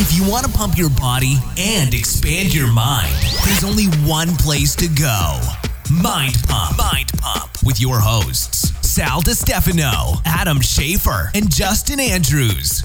If you want to pump your body and expand your mind, there's only one place to go Mind Pump. Mind Pump with your hosts, Sal DiStefano, Adam Schafer, and Justin Andrews.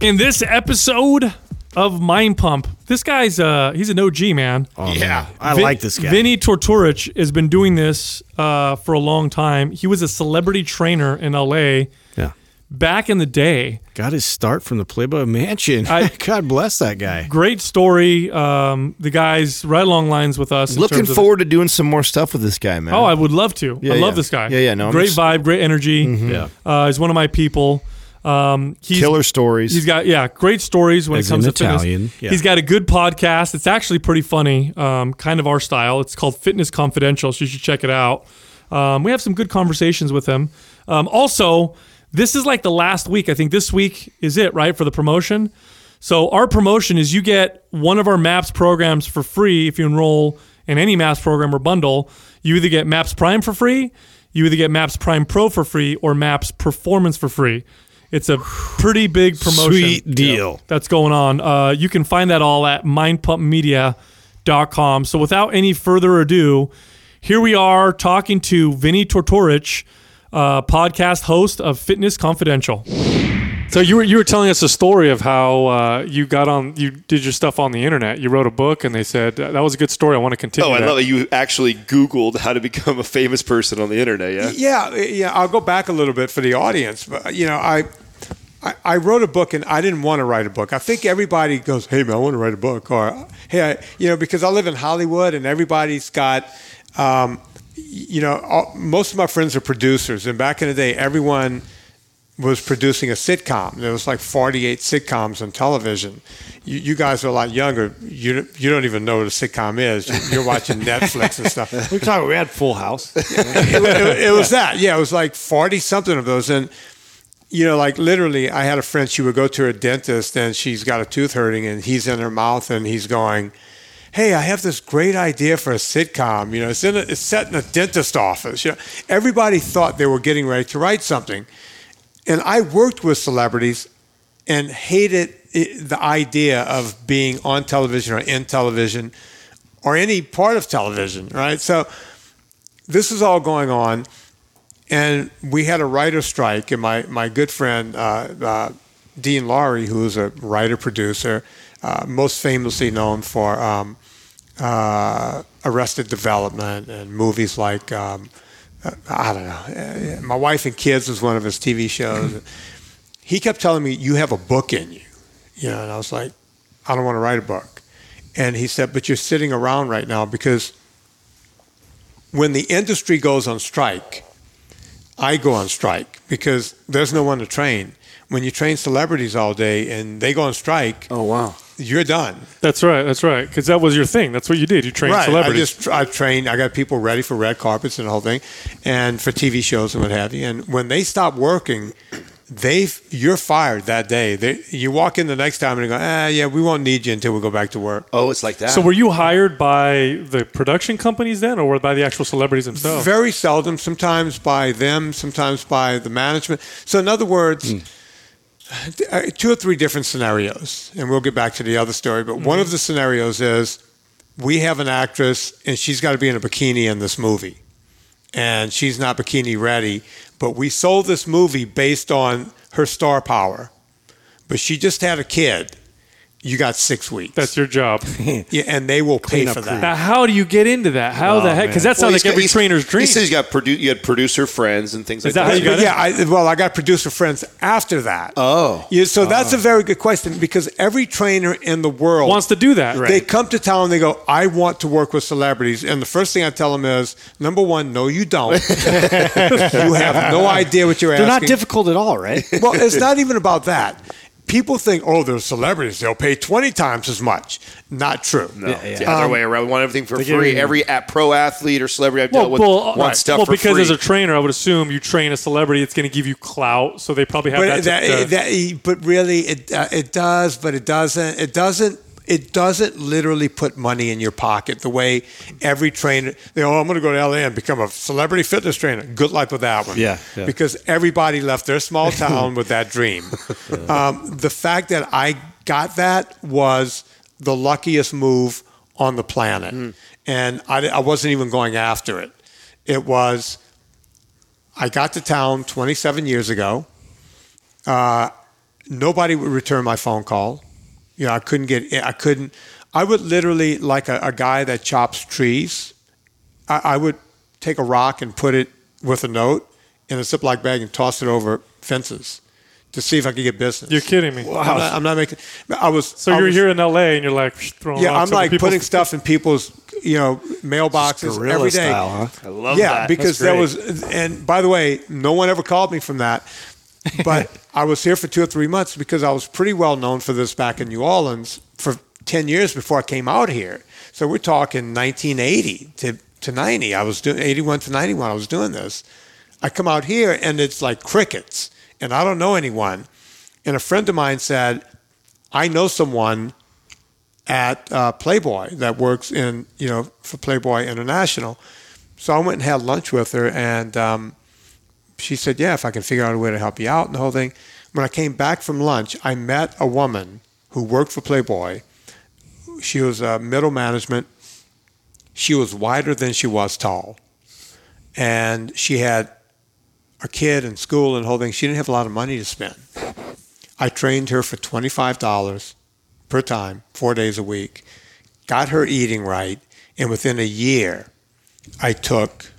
In this episode of Mind Pump, this guy's uh he's an OG man. Oh, yeah, I Vin- like this guy. Vinnie Tortorich has been doing this uh, for a long time. He was a celebrity trainer in LA yeah, back in the day. got his start from the Playboy Mansion. I- God bless that guy. Great story. Um, the guy's right along lines with us. Looking terms of- forward to doing some more stuff with this guy, man. Oh, I would love to. Yeah, I love yeah. this guy. Yeah, yeah, no, great just- vibe, great energy. Yeah, Uh, he's one of my people. Um, he's, Killer stories. He's got yeah, great stories when As it comes in to fitness. Italian, yeah. He's got a good podcast. It's actually pretty funny, um, kind of our style. It's called Fitness Confidential, so you should check it out. Um, we have some good conversations with him. Um, also, this is like the last week. I think this week is it, right, for the promotion. So our promotion is you get one of our MAPS programs for free if you enroll in any MAPS program or bundle. You either get MAPS Prime for free, you either get MAPS Prime Pro for free, or MAPS Performance for free. It's a pretty big promotion Sweet deal. that's going on. Uh, you can find that all at mindpumpmedia.com. So without any further ado, here we are talking to Vinnie Tortorich, uh, podcast host of Fitness Confidential. So you were you were telling us a story of how uh, you got on you did your stuff on the internet. You wrote a book, and they said that was a good story. I want to continue. Oh, I that." love that you actually Googled how to become a famous person on the internet. Yeah. Yeah, yeah. I'll go back a little bit for the audience, but you know, I, I, I wrote a book and I didn't want to write a book. I think everybody goes, "Hey, man, I want to write a book," or "Hey, I, you know," because I live in Hollywood and everybody's got. Um, you know, all, most of my friends are producers, and back in the day, everyone was producing a sitcom. There was like 48 sitcoms on television. You, you guys are a lot younger. You you don't even know what a sitcom is. You're, you're watching Netflix and stuff. We're talking. We had Full House. it, it- it was that. Yeah, it was like 40 something of those. And, you know, like literally, I had a friend, she would go to her dentist and she's got a tooth hurting and he's in her mouth and he's going, Hey, I have this great idea for a sitcom. You know, it's, in a, it's set in a dentist office. You know, everybody thought they were getting ready to write something. And I worked with celebrities and hated the idea of being on television or in television or any part of television, right? So, this is all going on, and we had a writer strike. And my my good friend uh, uh, Dean Lorey, who is a writer producer, uh, most famously known for um, uh, Arrested Development and movies like um, uh, I don't know. Uh, My Wife and Kids was one of his TV shows. he kept telling me, "You have a book in you," you know, and I was like, "I don't want to write a book." And he said, "But you're sitting around right now because." when the industry goes on strike, I go on strike because there's no one to train. When you train celebrities all day and they go on strike, Oh wow. you're done. That's right. That's right. Because that was your thing. That's what you did. You trained right. celebrities. I just I train. I got people ready for red carpets and the whole thing, and for TV shows and what have you. And when they stop working, they you're fired that day. They, you walk in the next time and they go, ah, yeah, we won't need you until we go back to work. Oh, it's like that. so were you hired by the production companies then, or by the actual celebrities themselves? Very seldom, sometimes by them, sometimes by the management. So, in other words, uh, Uh, two or three different scenarios, and we'll get back to the other story. But one of mm-hmm. the scenarios is we have an actress, and she's got to be in a bikini in this movie, and she's not bikini ready. But we sold this movie based on her star power, but she just had a kid. You got six weeks. That's your job. yeah, and they will pay for that. Now, how do you get into that? How oh, the heck? Because that Well, sounds he's like got- every trainer's dream. He says he's got produ- you had producer friends and things like that how you got it? yeah, I, well, I got producer friends after that. Oh. yeah. So that's oh. a very good question because every trainer in the world Wants to do that. They come to town and they go, I want to work with celebrities. And the first thing I tell them is, number one, no, you don't. you have no idea what you're asking. They're not difficult at all, right? well, it's not even about that. People think, oh, they're celebrities. They'll pay 20 times as much. Not true. No, it's the other way around. We want everything for free. you- Every at pro athlete or celebrity I've Well, dealt with well, wants right. stuff well for because free. as a trainer, I would assume you train a celebrity, it's going to give you clout, so they probably have but that. to- that, to- that, but really, it uh, it does, but it doesn't. It doesn't. It doesn't literally put money in your pocket the way every trainer. They go, oh, I'm going to go to LA and become a celebrity fitness trainer. Good luck with that one. Yeah, yeah. Because everybody left their small town with that dream. Um, the fact that I got that was the luckiest move on the planet. And I, I wasn't even going after it. It was, I got to town 27 years ago. Uh, nobody would return my phone call. You know, I couldn't get, I couldn't, I would literally, like a, a guy that chops trees, I, I would take a rock and put it with a note in a Ziploc bag and toss it over fences to see if I could get business. You're kidding me. I'm, not, I'm not making. I was. So I you're was- here in LA and you're like throwing Yeah, I'm like putting stuff in people's, you know, mailboxes every day. style, huh? I love yeah, that. Yeah, because That's there was, and by the way, no one ever called me from that. But I was here for two or three months because I was pretty well known for this back in New Orleans for 10 years before I came out here. So we're talking 1980 to, to 90. I was doing 81 to 91. I was doing this. I come out here and it's like crickets, and I don't know anyone. And a friend of mine said, I know someone at uh, Playboy that works in, you know, for Playboy International. So I went and had lunch with her, and um, she said, "Yeah, if I can figure out a way to help you out and the whole thing." When I came back from lunch, I met a woman who worked for Playboy. She was uh, middle management. She was wider than she was tall, and she had a kid in school and whole thing. She didn't have a lot of money to spend. I trained her for twenty five dollars per time, four days a week. Got her eating right, and within a year, I took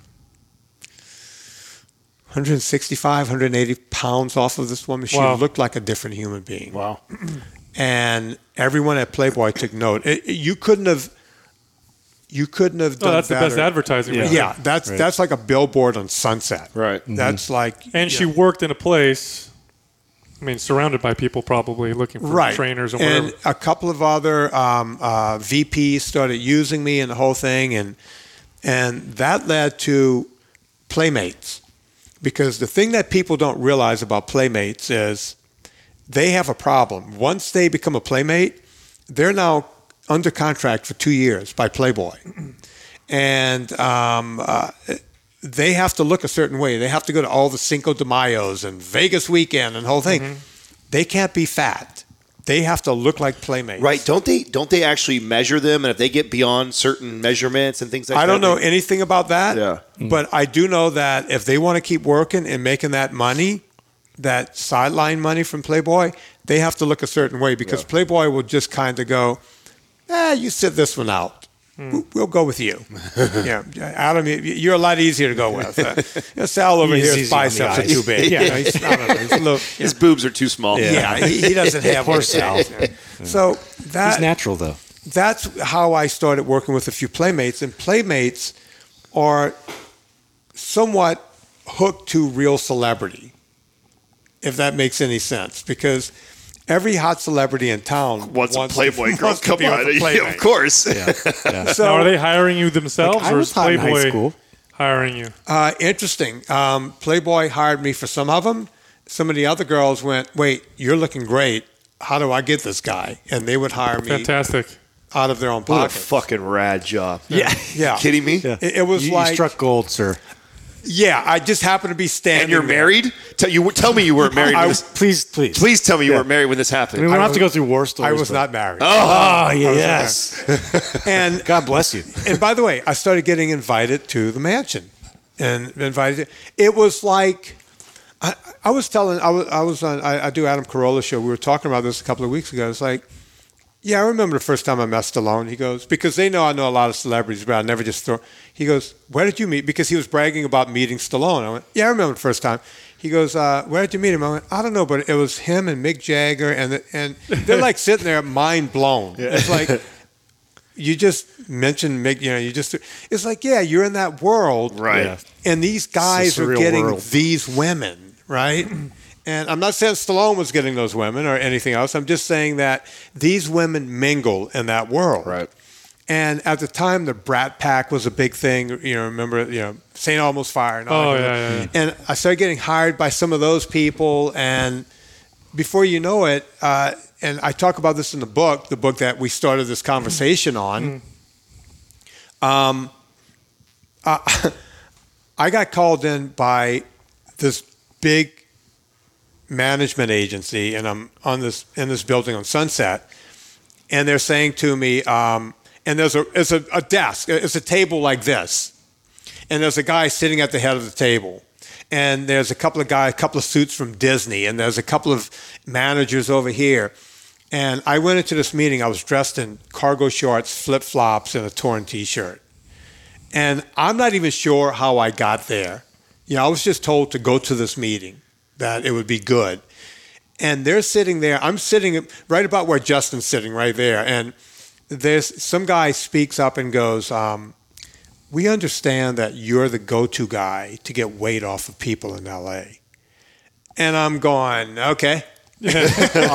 165, 180 pounds off of this woman. She Wow. looked like a different human being. Wow. And everyone at Playboy took note. It- it- you couldn't have. You couldn't have done Oh, that's the best advertising. Yeah, right there. that's that's like a billboard on Sunset. Right. That's like And she worked in a place, I mean, surrounded by people probably looking for right trainers or and whatever. a couple of other um, uh, VPs started using me and the whole thing, and and that led to Playmates, because the thing that people don't realize about Playmates is they have a problem. Once they become a Playmate, they're now under contract for two years by Playboy, and um, uh, they have to look a certain way. They have to go to all the Cinco de Mayos and Vegas weekend and whole thing. They can't be fat. They have to look like playmates. Right? Don't they? Don't they actually measure them? And if they get beyond certain measurements and things like that, I don't know they- anything about that. Yeah. But I do know that if they want to keep working and making that money, that sideline money from Playboy, they have to look a certain way because Playboy will just kind of go, "Ah, you sit this one out. We'll- We'll go with you." yeah, Adam, you- you're a lot easier to go with. Uh, you know, Sal over He's here, his easy on the biceps are too big. Yeah, he's, know, he's a little. His boobs are too small. Yeah, he, he doesn't have Poor what it Sal. takes. So that He's natural though. that's how I started working with a few playmates, and playmates are somewhat hooked to real celebrity, if that makes any sense, because every hot celebrity in town What's a Playboy girl? wants to Come be with on, a yeah, of course. Yeah. yeah. So now, are they hiring you themselves, I or was is Playboy high school. hiring you? uh, interesting. Um, Playboy hired me for some of them. Some of the other girls went, "Wait, you're looking great. How do I get this guy?" And they would hire me Fantastic. out of their own pocket. What a pocket. fucking rad job. Yeah. Yeah, Kidding me? Yeah. It, it was you, like you struck gold, sir. Yeah, I just happened to be standing. And you're there. married? Tell you tell me you weren't married. I- when this, Please, please, please tell me you Yeah. weren't married when this I happened. mean, we don't have was- to go through war stories. I was but- not married. Oh, ah, was yes. And God bless you. and by the way, I started getting invited to the mansion, and invited. It was like I, I was telling. I was I was on. I, I do Adam Carolla show. We were talking about this a couple of weeks ago. It's like. Yeah, I remember the first time I met Stallone. He goes, because they know I know a lot of celebrities, but I never just throw. He goes, where did you meet? Because he was bragging about meeting Stallone. I went, yeah, I remember the first time. He goes, uh, where did you meet him? I went, I don't know, but it was him and Mick Jagger, and the, and they're like sitting there, mind blown. Yeah. It's like you just mentioned Mick. You know, you just. It's like, yeah, you're in that world, Right. Yeah. and these guys are getting world. these women, right? And I'm not saying Stallone was getting those women or anything else. I'm just saying that these women mingle in that world. Right. And at the time, the Brat Pack was a big thing. You know, remember, you know, St. Elmo's Fire. And all Oh, that yeah, yeah, yeah. And I started getting hired by some of those people. And before you know it, uh, and I talk about this in the book, the book that we started this conversation on. Um, uh, I got called in by this big management agency, and I'm on this in this building on Sunset, and they're saying to me, um, and there's a there's a, a desk, it's a table like this, and there's a guy sitting at the head of the table, and there's a couple of guys, a couple of suits from Disney, and there's a couple of managers over here. And I went into this meeting. I was dressed in cargo shorts, flip flops, and a torn T-shirt. And I'm not even sure how I got there. You know, I was just told to go to this meeting, that it would be good. And they're sitting there. I'm sitting right about where Justin's sitting, right there. And there's some guy speaks up and goes, um, "We understand that you're the go-to guy to get weight off of people in L.A." And I'm going, okay. All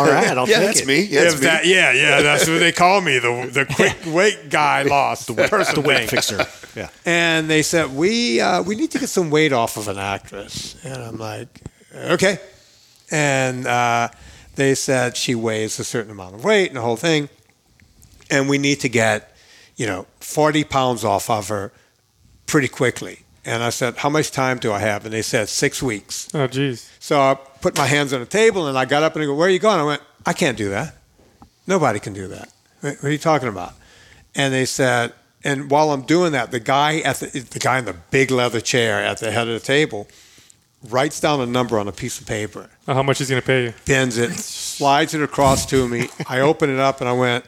right, I'll Yeah, take that's it. me. Yeah, that's If me. that- yeah, yeah, that's what they call me, the the quick weight guy lost, the person The weight thing. fixer. Yeah. And they said, we, uh, we need to get some weight off of an actress. And I'm like, okay. And uh, they said she weighs a certain amount of weight and the whole thing. And we need to get, you know, 40 pounds off of her pretty quickly. And I said, how much time do I have? And they said, six weeks. Oh, geez. So I put my hands on the table and I got up and I go, Where are you going? I went, I can't do that. Nobody can do that. What what are you talking about? And they said, and while I'm doing that, the guy at the, the guy in the big leather chair at the head of the table writes down a number on a piece of paper, Uh, how much he's going to pay you? bends it, slides it across to me. I open it up and I went,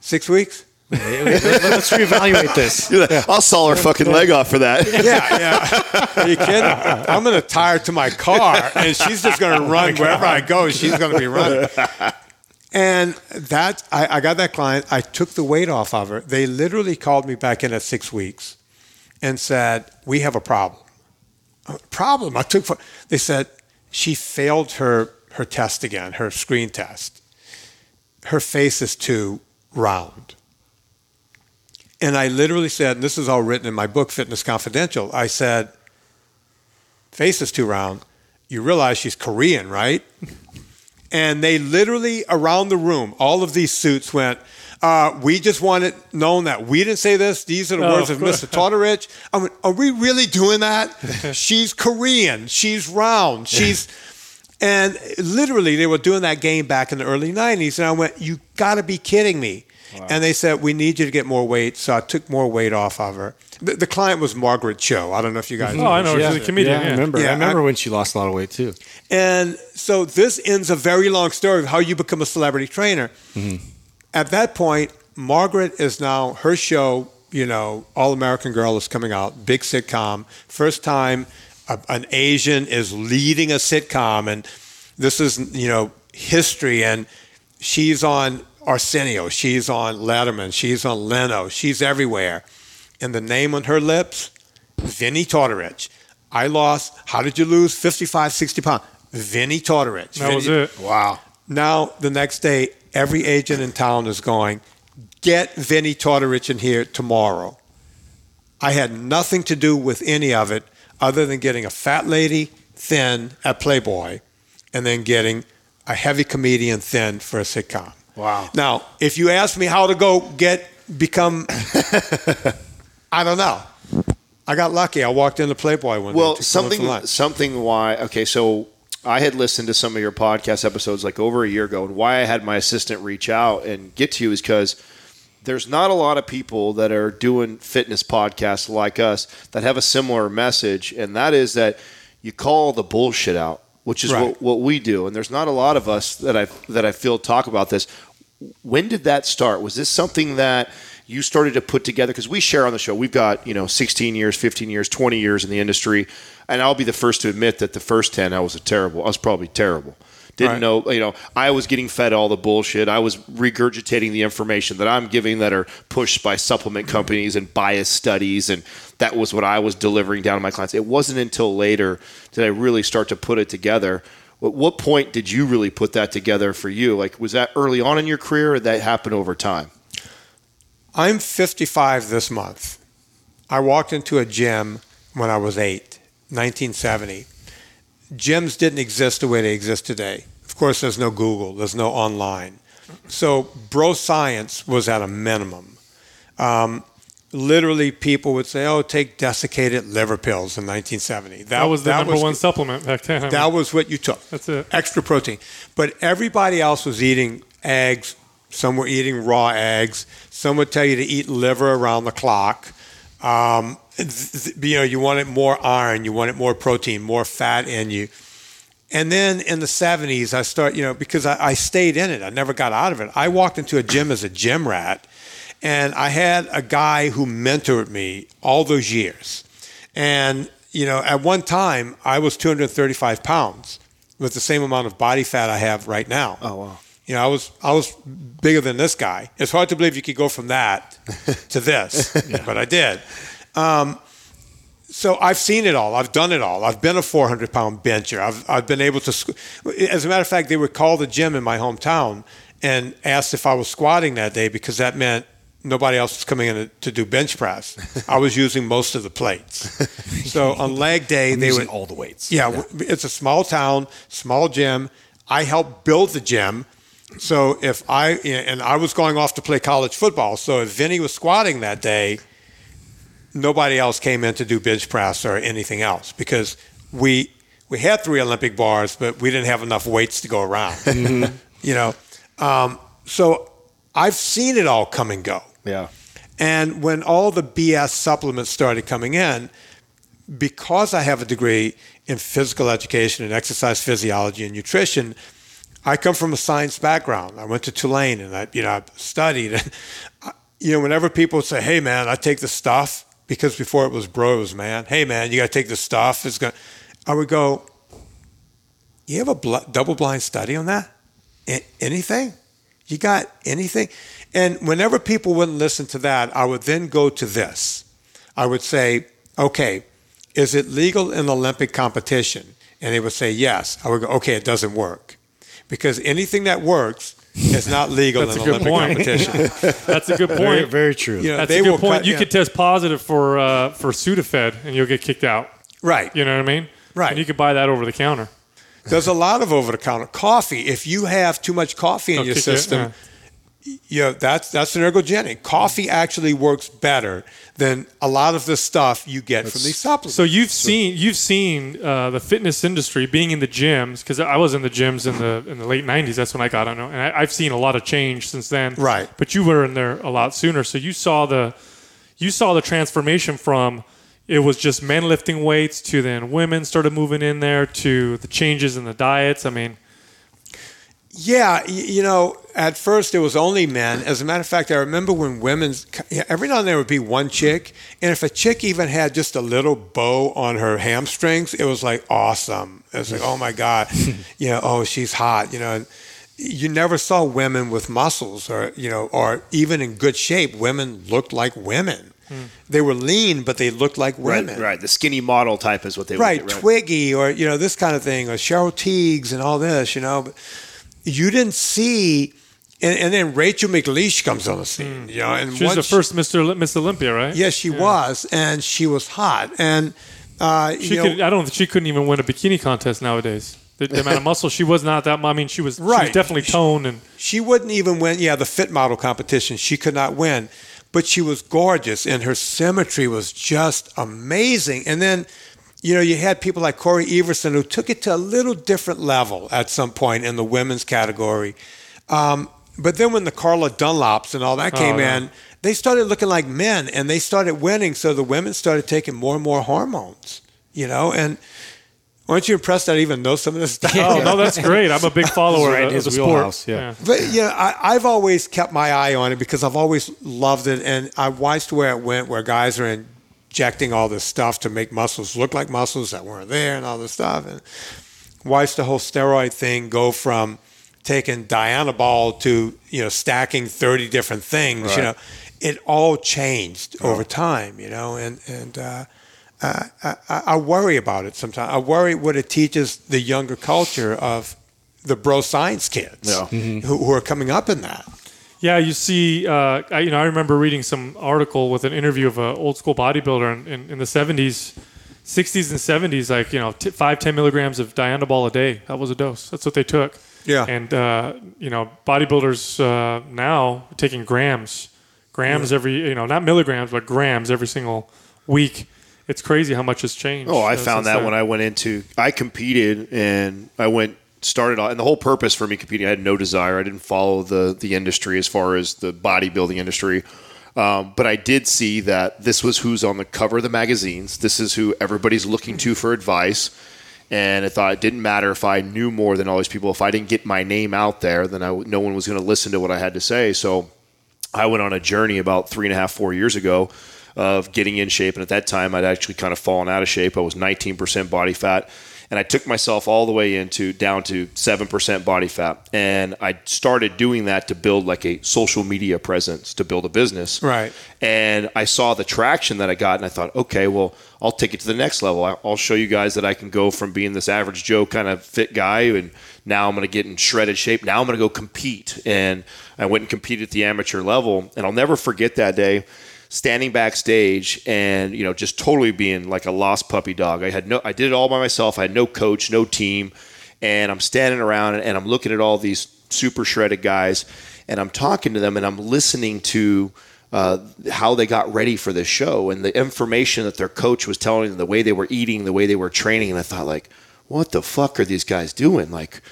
Six weeks? Let's reevaluate this. I'll saw her fucking leg off for that. Yeah, yeah. Are you kidding? I'm going to tie her to my car, and she's just going to run wherever I go. She's going to be running. And that I, I got that client. I took the weight off of her. They literally called me back in at six weeks, and said, "We have a problem." Problem. I took. They said she failed her her test again, her screen test. Her face is too round. And I literally said, and this is all written in my book, Fitness Confidential. I said, face is too round. You realize she's Korean, right? And they literally, around the room, all of these suits went, uh, we just want it known that we didn't say this. These are the Oh, words of of. Mr. Tortorich. I went, are we really doing that? she's Korean. She's round. She's, and literally they were doing that game back in the early 90s. And I went, you got to be kidding me. And they said, we need you to get more weight. So I took more weight off of her. The, the client was Margaret Cho. I don't know if you guys Oh, I know. Yeah, a comedian. yeah, Yeah, I remember. Yeah, I remember I- when she lost a lot of weight too. And so this ends a very long story of how you become a celebrity trainer. At that point, Margaret is now her show. You know, All American Girl is coming out, big sitcom. First time a, an Asian is leading a sitcom, and this is you know history. And she's on Arsenio, she's on Letterman, she's on Leno, she's everywhere. And the name on her lips, Vinnie Tortorich. I lost. How did you lose 55, 60 pounds? Vinnie Tortorich. That was it. Wow. now, the next day, every agent in town is going, get Vinnie Tortorich in here tomorrow. I had nothing to do with any of it other than getting a fat lady thin at Playboy and then getting a heavy comedian thin for a sitcom. Wow. Now, if you ask me how to go get, become, I don't know. I got lucky. I walked into Playboy one day. Well, in for something something why okay, so I had listened to some of your podcast episodes like over a year ago, and why I had my assistant reach out and get to you is because there's not a lot of people that are doing fitness podcasts like us that have a similar message, and that is that you call the bullshit out, which is Right. what, what we do, and there's not a lot of us that I that I feel talk about this. When did that start? Was this something that you started to put together? Because we share on the show. We've got, you know, 16 years, 15 years, 20 years in the industry. And I'll be the first to admit that the first 10, I was a terrible. I was probably terrible. Didn't Right. know, you know, I was getting fed all the bullshit. I was regurgitating the information that I'm giving that are pushed by supplement companies and bias studies. And that was what I was delivering down to my clients. It wasn't until later did I really start to put it together. At what point did you really put that together for you? Like, was that early on in your career or did that happen over time? I'm 55 this month. I walked into a gym when I was eight, 1970. Gyms didn't exist the way they exist today. Of course, there's no Google, there's no online. So, bro science was at a minimum. Um, literally people would say, "Oh, take desiccated liver pills" in 1970. That, That was the number was- one supplement back then. I mean, That was what you took. That's it. Extra protein. But everybody else was eating eggs. Some were eating raw eggs. Some would tell you to eat liver around the clock. Um, you know, you wanted more iron, you wanted more protein, more fat in you. And then in the 70s, I start, you know, because I, I stayed in it, I never got out of it. I walked into a gym as a gym rat, and I had a guy who mentored me all those years. And, you know, at one time, I was 235 pounds with the same amount of body fat I have right now. Oh, wow. You know, I was I was bigger than this guy. It's hard to believe you could go from that to this, but I did. Um, so I've seen it all. I've done it all. I've been a 400 pound bencher. I've I've been able to. squ- As a matter of fact, they would call the gym in my hometown and asked if I was squatting that day because that meant nobody else was coming in to, to do bench press. I was using most of the plates. So on leg day, they using would all the weights. yeah, w it's a small town, small gym. I helped build the gym. So if I and I was going off to play college football, so if Vinnie was squatting that day, nobody else came in to do bench press or anything else because we we had three Olympic bars, but we didn't have enough weights to go around. You know, um, so I've seen it all come and go. Yeah. And when all the BS supplements started coming in, because I have a degree in physical education and exercise physiology and nutrition, I come from a science background. I went to Tulane and I, you know, I studied. You know, whenever people say, "Hey, man, I take the stuff," because before it was bros, man. Hey, man, you got to take the stuff. It's going. I would go. You have a bl- double-blind study on that? A- anything? You got anything? And whenever people wouldn't listen to that, I would then go to this. I would say, okay, is it legal in Olympic competition? And they would say yes. I would go, okay, it doesn't work. Because anything that works is not legal That's in a good Olympic point. competition. That's a good point. Very, very true. You know, That's they a good point. cut- you yeah. could test positive for uh, for Sudafed and you'll get kicked out. right. You know what I mean? Right. And you could buy that over the counter. There's a lot of over-the-counter coffee. If you have too much coffee in They'll your kick you- system, yeah. that's that's an ergogenic. Coffee actually works better than a lot of the stuff you get from these supplements. So you've seen you've seen uh, the fitness industry being in the gyms because I was in the gyms in the in the late '90s. That's when I got on, and I, I've seen a lot of change since then. Right. But you were in there a lot sooner, so you saw the you saw the transformation from it was just men lifting weights to then women started moving in there to the changes in the diets. I mean, Yeah, you know, at first it was only men. As a matter of fact, I remember when women's every now and then there would be one chick, and if a chick even had just a little bow on her hamstrings, it was like awesome. It was like, oh my god, you know, oh she's hot, you know. You never saw women with muscles, or you know, or even in good shape. Women looked like women. Hmm. They were lean, but they looked like women right. The skinny model type is what they right, would get, Twiggy or you know this kind of thing, or Cheryl Tiegs and all this, you know. But you didn't see, and, and then Rachel McLish comes on the scene, you know, and she was the first Mr. Miss Olympia, right? Yes, she was, and she was hot, and uh, She could. know, I don't. Think she couldn't even win a bikini contest nowadays. The, the amount of muscle she was not that. I mean, she was. She was Right. definitely toned and. she wouldn't even win. Yeah, the fit model competition, she could not win, but she was gorgeous, and her symmetry was just amazing. And then, you know, you had people like Cory Everson who took it to a little different level at some point in the women's category. Um, but then when the Carla Dunlaps and all that came Oh, yeah. in, they started looking like men, and they started winning. So the women started taking more and more hormones. You know, and. Aren't you impressed that I even know some of this stuff? Oh no, that's great. I'm a big follower Right of, the, of his the wheelhouse, sport. yeah. But you know, I, I've always kept my eye on it because I've always loved it, and I watched where it went, where guys are injecting all this stuff to make muscles look like muscles that weren't there, and all this stuff, and watched the whole steroid thing go from taking Dianabol to you know stacking thirty different things. You know, it all changed over time. You know, and and. Uh, I, I, I worry about it sometimes. I worry what it teaches the younger culture of the bro science kids Yeah. who, who are coming up in that. Yeah, you see, uh, I, you know, I remember reading some article with an interview of an old school bodybuilder in, in, in the 70s, 60s and 70s, like, you know, t- five, 10 milligrams of Dianabol a day. That was a dose. That's what they took. Yeah. And, uh, you know, bodybuilders uh, now are taking grams, grams every you know not milligrams but grams every single week. It's crazy how much has changed. Oh, I uh, found since that then. when I went into I competed and I went started off and the whole purpose for me competing I had no desire. I didn't follow the the industry as far as the bodybuilding industry. Um, but I did see that this was who's on the cover of the magazines. This is who everybody's looking to for advice. And I thought it didn't matter if I knew more than all these people. If I didn't get my name out there, then I, no one was going to listen to what I had to say. So I went on a journey about three and a half, four years ago of getting in shape. And at that time, I'd actually kind of fallen out of shape. I was 19% body fat. And I took myself all the way into down to 7% body fat. And I started doing that to build like a social media presence, to build a business. Right. And I saw the traction that I got, and I thought, okay, well, I'll take it to the next level. I'll show you guys that I can go from being this average Joe kind of fit guy, and now I'm going to get in shredded shape. Now I'm going to go compete. And I went and competed at the amateur level, and I'll never forget that day standing backstage and you know just totally being like a lost puppy dog. I had no, I did it all by myself. I had no coach, no team, and I'm standing around and I'm looking at all these super shredded guys, and I'm talking to them and I'm listening to. Uh, how they got ready for this show and the information that their coach was telling them, the way they were eating, the way they were training, and I thought like, what the fuck are these guys doing? Like,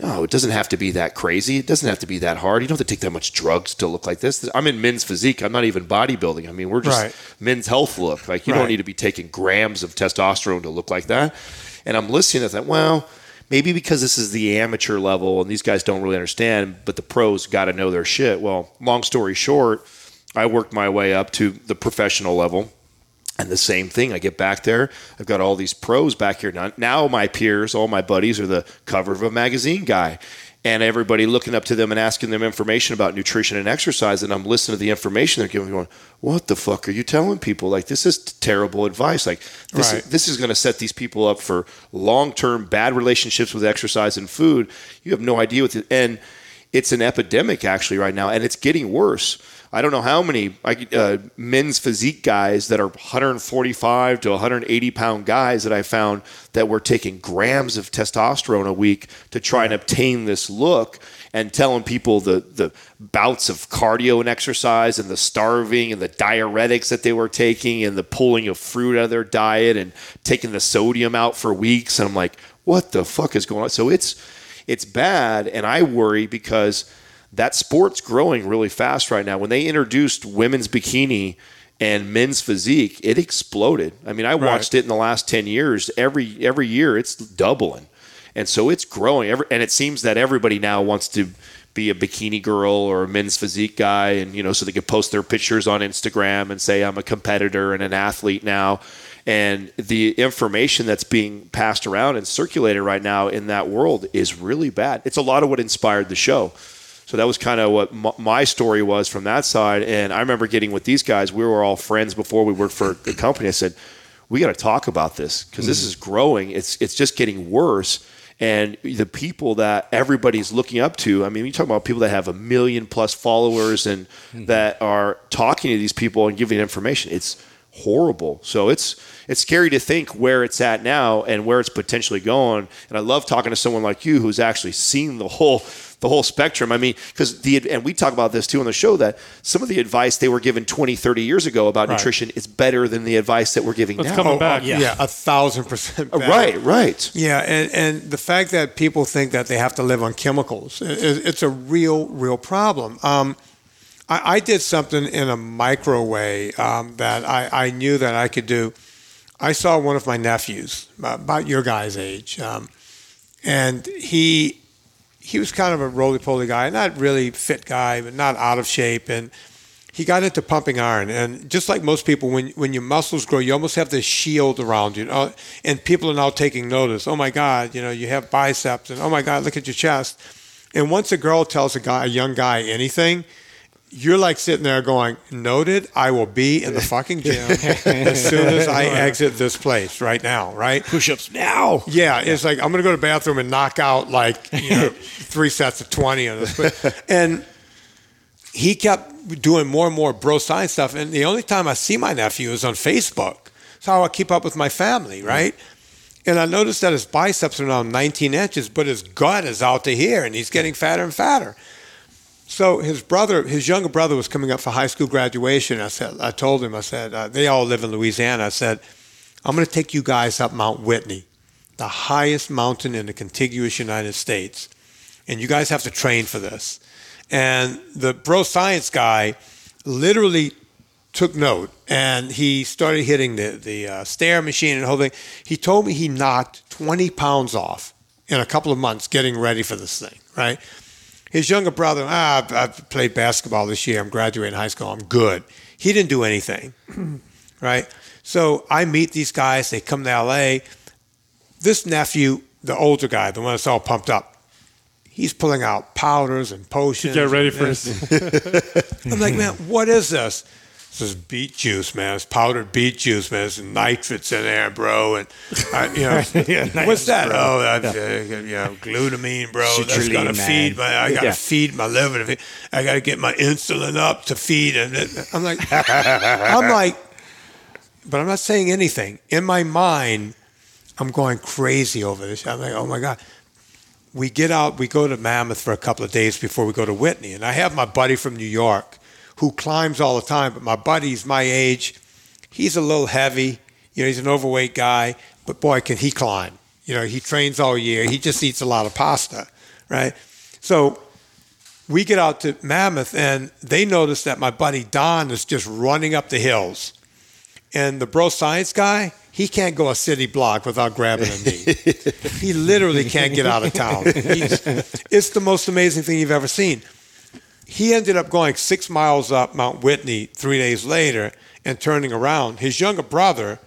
no, it doesn't have to be that crazy. It doesn't have to be that hard. You don't have to take that much drugs to look like this. I'm in men's physique. I'm not even bodybuilding. I mean, we're just Right. men's health look. Like you Right. don't need to be taking grams of testosterone to look like that. And I'm listening to that. Well, maybe because this is the amateur level and these guys don't really understand, but the pros got to know their shit. Well, long story short, I worked my way up to the professional level. And the same thing, I get back there. I've got all these pros back here. Now, now my peers, all my buddies, are the cover of a magazine guy. And everybody looking up to them and asking them information about nutrition and exercise. And I'm listening to the information they're giving me, going, What the fuck are you telling people? Like, this is terrible advice. Like, this, Right. this is going to set these people up for long term bad relationships with exercise and food. You have no idea what the, and it's an epidemic actually right now, and it's getting worse. I don't know how many uh, men's physique guys that are 145 to 180 pound guys that I found that were taking grams of testosterone a week to try and obtain this look and telling people the, the bouts of cardio and exercise and the starving and the diuretics that they were taking and the pulling of fruit out of their diet and taking the sodium out for weeks. And I'm like, what the fuck is going on? So it's it's bad, and I worry because that sport's growing really fast right now. When they introduced women's bikini and men's physique, it exploded. I mean, I watched it in the last ten years. Every every year, it's doubling, and so it's growing. Every, and it seems that everybody now wants to be a bikini girl or a men's physique guy, and you know, so they can post their pictures on Instagram and say I'm a competitor and an athlete now. And the information that's being passed around and circulated right now in that world is really bad. It's a lot of what inspired the show. So that was kind of what m- my story was from that side. And I remember getting with these guys. We were all friends before we worked for a company. I said, "We got to talk about this because this mm-hmm. is growing. It's it's just getting worse." And the people that everybody's looking up to. I mean, you talk about people that have a million plus followers and mm-hmm. that are talking to these people and giving information. It's horrible. So it's it's scary to think where it's at now and where it's potentially going. And I love talking to someone like you who's actually seen the whole the whole spectrum. I mean, because the and we talk about this too on the show that some of the advice they were given 20, 30 years ago about nutrition is better than the advice that we're giving It's now. coming Oh, back. uh, yeah. a thousand percent. Uh, better. Right, right. Yeah, and, and the fact that people think that they have to live on chemicals, i- i- it's a real, real problem. Um, I, I did something in a micro way um, that I, I knew that I could do. I saw one of my nephews, uh, about your guy's age, um, and he he was kind of a roly poly guy, not really fit guy, but not out of shape, and he got into pumping iron. And just like most people, when when your muscles grow, you almost have this shield around you. Uh, and people are now taking notice. Oh my God, you know, you have biceps, and oh my God, look at your chest. And once a girl tells a guy, a young guy, anything, you're like sitting there going, "Noted, I will be in the fucking gym as soon as I exit this place right now." Right? Push-ups now. Yeah, it's like I'm gonna go to the bathroom and knock out like you know three sets of twenty on this. And he kept doing more and more bro science stuff. And the only time I see my nephew is on Facebook. That's how I keep up with my family, mm-hmm. right? And I noticed that his biceps are now 19 inches, but his gut is out to here, and he's getting fatter and fatter. So his brother, his younger brother, was coming up for high school graduation. I said, I told him, I said, uh, they all live in Louisiana. I said, I'm going to take you guys up Mount Whitney, the highest mountain in the contiguous United States, and you guys have to train for this. And the bro science guy literally took note and he started hitting the, the uh, stair machine and the whole thing. He told me he knocked 20 pounds off in a couple of months getting ready for this thing, right? His younger brother, ah, I've, I've played basketball this year. I'm graduating high school. I'm good. He didn't do anything, right? So I meet these guys. They come to LA. This nephew, the older guy, the one that's all pumped up, he's pulling out powders and potions. Get ready for this. this. I'm like, man, what is this? This is beet juice, man. It's powdered beet juice, man. There's nitrates in there, bro. And I, you know, what's that? Oh, that, uh, you know, glutamine, bro. That's gonna Citrulline, feed my. I gotta Yeah. feed my liver. I gotta get my insulin up to feed. And I'm like, I'm like, but I'm not saying anything. In my mind, I'm going crazy over this. I'm like, oh my god. We get out. We go to Mammoth for a couple of days before we go to Whitney, and I have my buddy from New York who climbs all the time. But my buddy's my age. He's a little heavy. You know, he's an overweight guy, but boy, can he climb. You know, he trains all year. He just eats a lot of pasta, right? So we get out to Mammoth, and they notice that my buddy Don is just running up the hills. And the bro science guy, he can't go a city block without grabbing a knee. he literally can't get out of town. He's, it's the most amazing thing you've ever seen. He ended up going six miles up Mount Whitney three days later and turning around. His younger brother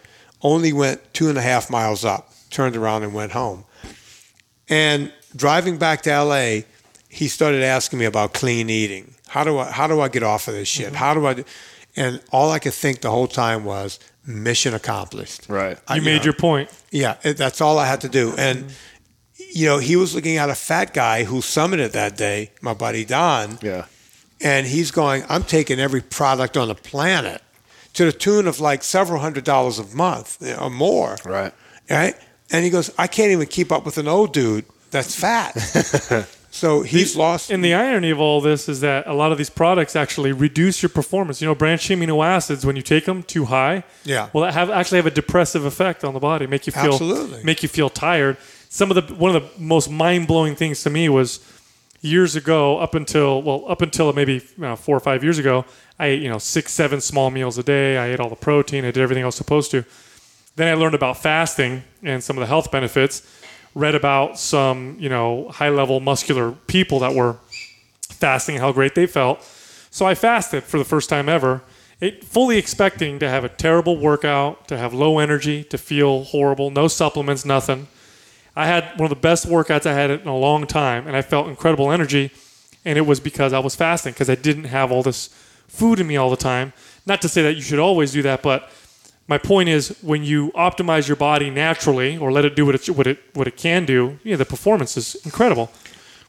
only went two and a half miles up, turned around and went home. And driving back to LA, he started asking me about clean eating. How do I how do I get off of this shit? Mm-hmm. How do I do? And all I could think the whole time was mission accomplished. Right. I- You made know, your point. yeah, it, that's all I had to do. And mm-hmm. You know, he was looking at a fat guy who summited that day, my buddy Don, Yeah. and he's going, "I'm taking every product on the planet to the tune of like several hundred dollars a month or more." Right. right? And he goes, I can't even keep up with an old dude that's fat. so he's lost. And the irony of all this is that a lot of these products actually reduce your performance. You know, branched amino acids when you take them too high, Yeah. will have actually have a depressive effect on the body, make you feel Absolutely. make you feel tired. Some of the one of the most mind blowing things to me was years ago, up until well, up until maybe you know, four or five years ago, I ate you know six, seven small meals a day. I ate all the protein. I did everything I was supposed to. Then I learned about fasting and some of the health benefits. Read about some you know high level muscular people that were fasting, how great they felt. So I fasted for the first time ever, it, fully expecting to have a terrible workout, to have low energy, to feel horrible, no supplements, nothing. I had one of the best workouts I had in a long time, and I felt incredible energy. And it was because I was fasting, because I didn't have all this food in me all the time. Not to say that you should always do that, but my point is when you optimize your body naturally or let it do what it what it what it can do, yeah, the performance is incredible.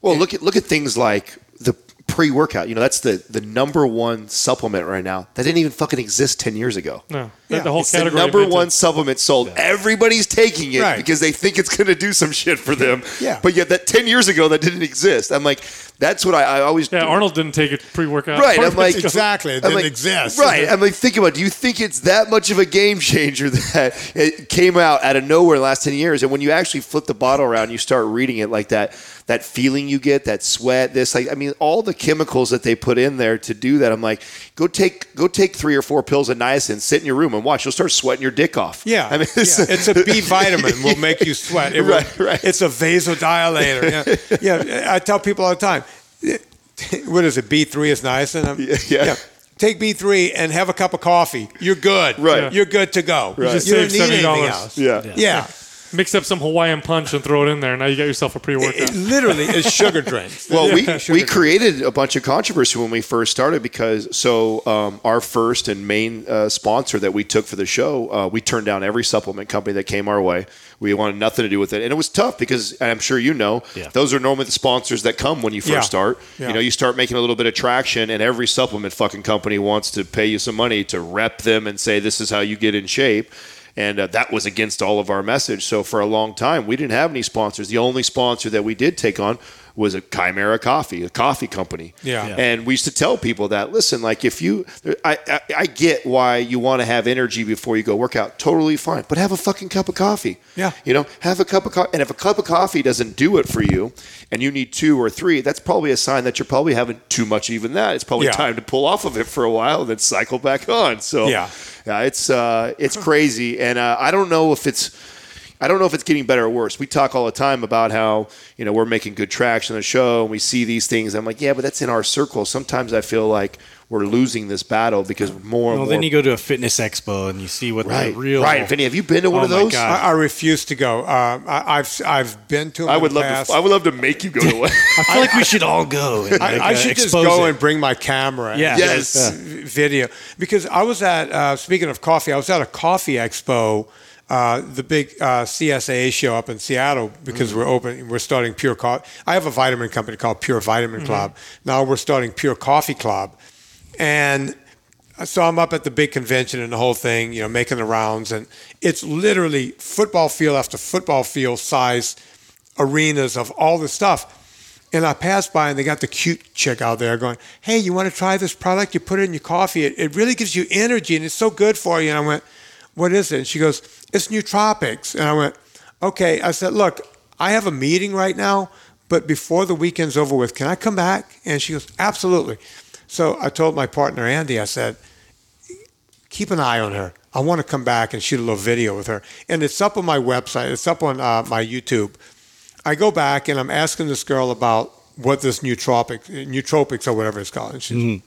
Well, look at look at things like the pre-workout. You know, that's the the number one supplement right now. That didn't even fucking exist ten years ago. No, Yeah, the whole It's the category. number one supplement sold. Everybody's taking it Right. because they think it's going to do some shit for them. Yeah. But yet, that ten years ago, that didn't exist. I'm like, that's what I, I always. Yeah, Arnold didn't take it pre-workout. Right, I'm like- exactly. It I'm didn't like, exist. Right. I'm like, think about it. Do you think it's that much of a game changer that it came out out of nowhere in the last 10 years? And when you actually flip the bottle around, you start reading it like that, that feeling you get, that sweat, this, like, I mean, all the chemicals that they put in there to do that. I'm like, go take, go take three or four pills of niacin, sit in your room and watch. You'll start sweating your dick off. Yeah, I mean, yeah. it's a B vitamin will make you sweat. It will- Right, right. It's a vasodilator. Yeah. yeah, I tell people all the time. What is it? B three is niacin. I'm- Yeah, yeah. Take B three and have a cup of coffee. You're good. Right. You're good to go. Right. just You don't saved need anything $70. else. yeah. Yeah. Mix up some Hawaiian punch and throw it in there. Now you got yourself a pre-workout. It literally is sugar drinks. Well, we, Sugar we drinks. created a bunch of controversy when we first started because so um, our first and main uh, sponsor that we took for the show, uh, we turned down every supplement company that came our way. We wanted nothing to do with it, and it was tough because and I'm sure you know Yeah. those are normally the sponsors that come when you first Yeah. start. Yeah. You know, you start making a little bit of traction, and every supplement fucking company wants to pay you some money to rep them and say this is how you get in shape. And uh, that was against all of our message. So for a long time, we didn't have any sponsors. The only sponsor that we did take on was a Kimera Koffee, a coffee company. Yeah. Yeah. And we used to tell people that, listen, like if you, I, I, I get why you want to have energy before you go work out, totally fine, but have a fucking cup of coffee. Yeah. You know, have a cup of coffee. And if a cup of coffee doesn't do it for you and you need two or three, that's probably a sign that you're probably having too much even that. It's probably Yeah. time to pull off of it for a while and then cycle back on. So Yeah. yeah, it's uh, it's crazy, and uh, I don't know if it's. I don't know if it's getting better or worse. We talk all the time about how you know we're making good traction on the show, and we see these things. I'm like, yeah, but that's in our circle. Sometimes I feel like we're losing this battle because more and Well, more. then you go to a fitness expo and you see what right, the real right. Vinnie, have you been to one Oh of those? God. I, I refuse to go. Um, I, I've I've been to. 'em I would love past. to. I would love to make you go to one. I feel like we should all go. And, I, like, I uh, should just go it. and bring my camera. Yeah. and Yes. just Video because I was at. Uh, speaking of coffee, I was at a coffee expo. Uh, the big uh, CSAA show up in Seattle because Mm-hmm. we're open. We're starting Pure Coffee. I have a vitamin company called Pure Vitamin Mm-hmm. Club. Now we're starting Pure Coffee Club, and so I'm up at the big convention and the whole thing, you know, making the rounds, and it's literally football field after football field size arenas of all this stuff. And I passed by and they got the cute chick out there going, Hey, you want to try this product? You put it in your coffee. It, it really gives you energy and it's so good for you. And I went, What is it? And she goes, It's Nootropics. And I went, Okay. I said, Look, I have a meeting right now, but before the weekend's over with, can I come back? And she goes, Absolutely. So I told my partner, Andy, I said, keep an eye on her. I want to come back and shoot a little video with her. And it's up on my website. It's up on uh, my YouTube. I go back and I'm asking this girl about what this nootropic, nootropics or whatever it's called. And she's,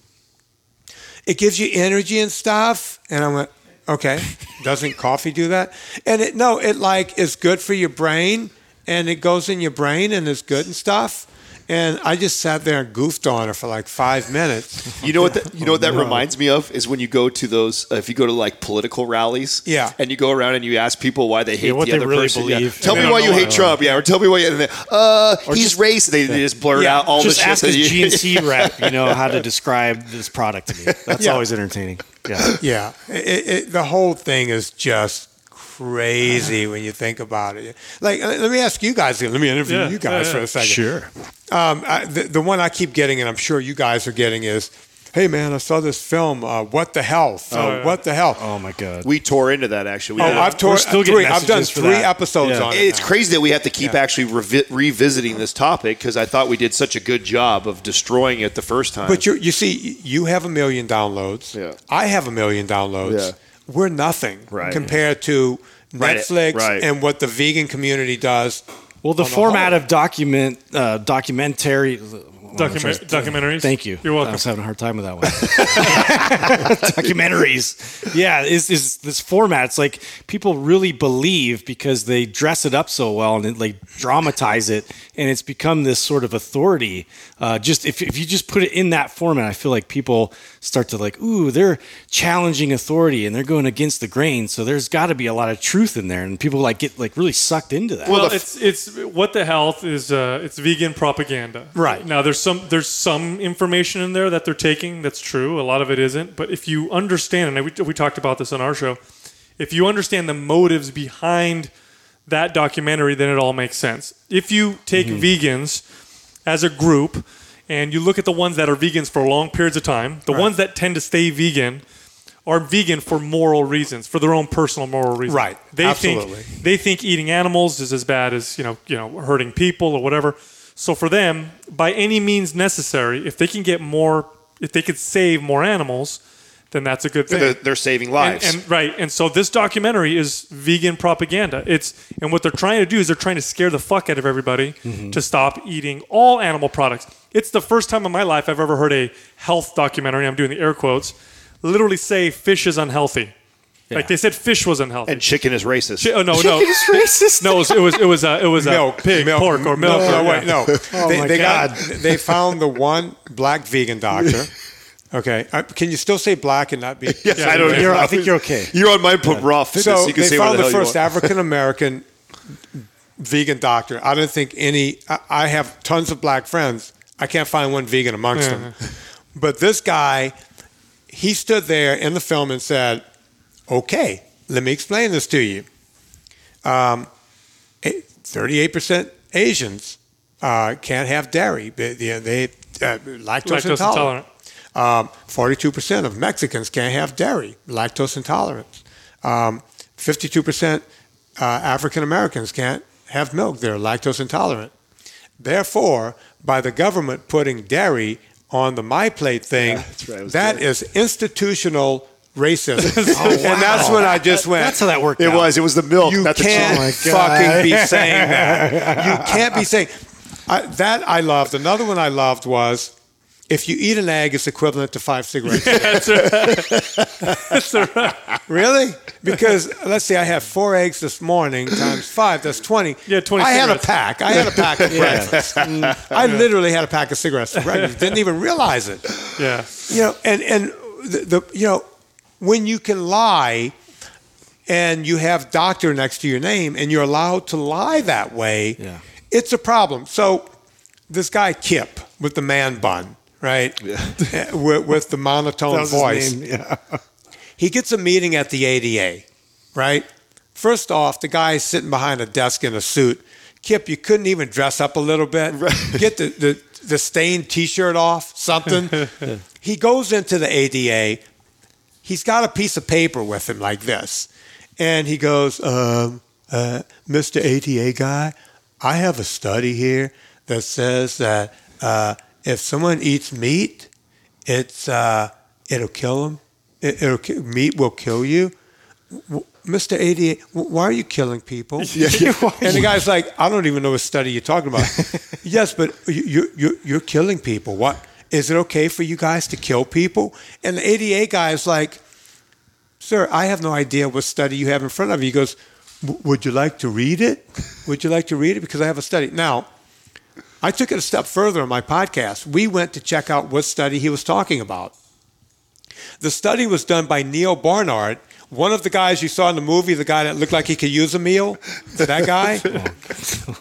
it gives you energy and stuff. And I went, okay, doesn't coffee do that? And it, no, it like is good for your brain and it goes in your brain and is good and stuff. And I just sat there and goofed on her for like five minutes. You know what? That, you know what that reminds me of is when you go to those. Uh, if you go to like political rallies, Yeah. and you go around and you ask people why they hate what the they other really person. Yeah. Tell They me why you hate. Trump. Yeah, or tell me why. You, and then, uh, he's just- racist. They, they just blurt Yeah, out all Just the shit. ask that this you- GNC rep, you know, how to describe this product to me. That's Yeah. always entertaining. Yeah. Yeah, it, it, the whole thing is just crazy when you think about it. Like, let me ask you guys. Let me interview Yeah, you guys yeah, for a second. Sure. Um, I, the, the one I keep getting, and I'm sure you guys are getting, is, "Hey, man, I saw this film. Uh, what the hell? So, Oh, yeah. what the hell? Oh my God. we tore into that actually. We oh. I've toured still three. I've done three that. episodes Yeah. on it. it's now. crazy that we have to keep actually revi- revisiting this topic because I thought we did such a good job of destroying it the first time. But you you see, you have a million downloads. Yeah. I have a million downloads. Yeah. We're nothing Right. compared to Netflix Right. and what the vegan community does. Well, the on the format of document, uh, documentary. Document- documentaries? Thank you. You're welcome. I was having a hard time with that one. documentaries. Yeah, is is this format? It's like people really believe because they dress it up so well and it, like dramatize it, and it's become this sort of authority. Uh, just if if you just put it in that format, I feel like people start to like, ooh, they're challenging authority and they're going against the grain. So there's got to be a lot of truth in there, and people like get like really sucked into that. Well, it's it's what the health is. Uh, it's vegan propaganda. Right. now, there's some there's some information in there that they're taking that's true. A lot of it isn't. But if you understand, and we we talked about this on our show, if you understand the motives behind that documentary, then it all makes sense. If you take mm-hmm. vegans as a group and you look at the ones that are vegans for long periods of time, the ones that tend to stay vegan are vegan for moral reasons, for their own personal moral reasons. Right. They Absolutely. think they think eating animals is as bad as you know, you know, hurting people or whatever. So for them, by any means necessary, if they can get more, if they could save more animals, then that's a good thing. they're, they're saving lives. and right, and so this documentary is vegan propaganda. It's and what they're trying to do is they're trying to scare the fuck out of everybody Mm-hmm. to stop eating all animal products. It's the first time in my life I've ever heard a health documentary. I'm doing the air quotes. Literally say fish is unhealthy. Like they said, fish was unhealthy. and chicken is racist. Chi- oh no, no, racist. no! It was it was it was, uh, it was uh, milk, pig, milk, pork, or milk. No, or, no, wait, yeah. no. they, my they God. got they found the one black vegan doctor. Okay, uh, can you still say black and not be? Yes, Yeah, I don't. You're, I think you're okay. You're on my put raw fitness. So you can they say found whatever the first. African American vegan doctor. I don't think any. I, I have tons of black friends. I can't find one vegan amongst them. But this guy, he stood there in the film and said, "Okay, let me explain this to you. Um, eh, Thirty-eight percent Asians, uh, can't have dairy. They, they, they uh, lactose, Lactose intolerant. intolerant. Um, 42% of Mexicans can't have dairy, lactose intolerance. Um, 52% uh, African Americans can't have milk, they're lactose intolerant. Therefore, by the government putting dairy on the My Plate thing, right, it was that is institutional racism. And that's when I just went, That's how that worked It out. was. It was the milk. you the can't cheese. fucking be saying that. You can't be saying I, that. I loved. Another one I loved was if you eat an egg, it's equivalent to five cigarettes. That's right. That's right. really? Because let's see, I have four eggs this morning times five. That's twenty. Yeah, 20 I had a pack. I had a pack for breakfast. Mm. I literally had a pack of cigarettes for breakfast. Didn't even realize it. Yeah. you know, and and the, the you know, when you can lie, and you have doctor next to your name, and you're allowed to lie that way, Yeah. it's a problem. So, this guy Kip with the man bun, right, Eh, with, with the monotone That was his voice, Yeah. he gets a meeting at the ADA, right? First off, the guy's sitting behind a desk in a suit. Kip, you couldn't even dress up a little bit. Get the, the, the stained t shirt off, something. he goes into the ADA. He's got a piece of paper with him like this. And he goes, um, uh, Mr. ADA guy, I have a study here that says that uh, if someone eats meat, it's uh, it'll kill them. It, it'll meat will kill you. Mr. ADA, why are you killing people? and the guy's like, I don't even know what study you're talking about. yes, but you, you, you, you're killing people. What is it okay for you guys to kill people? And the ADA guy is like, Sir, I have no idea what study you have in front of you. He goes, Would you like to read it? Would you like to read it? Because I have a study. Now, I took it a step further on my podcast. We went to check out what study he was talking about. The study was done by Neal Barnard, one of the guys you saw in the movie, the guy that looked like he could use a meal. That guy.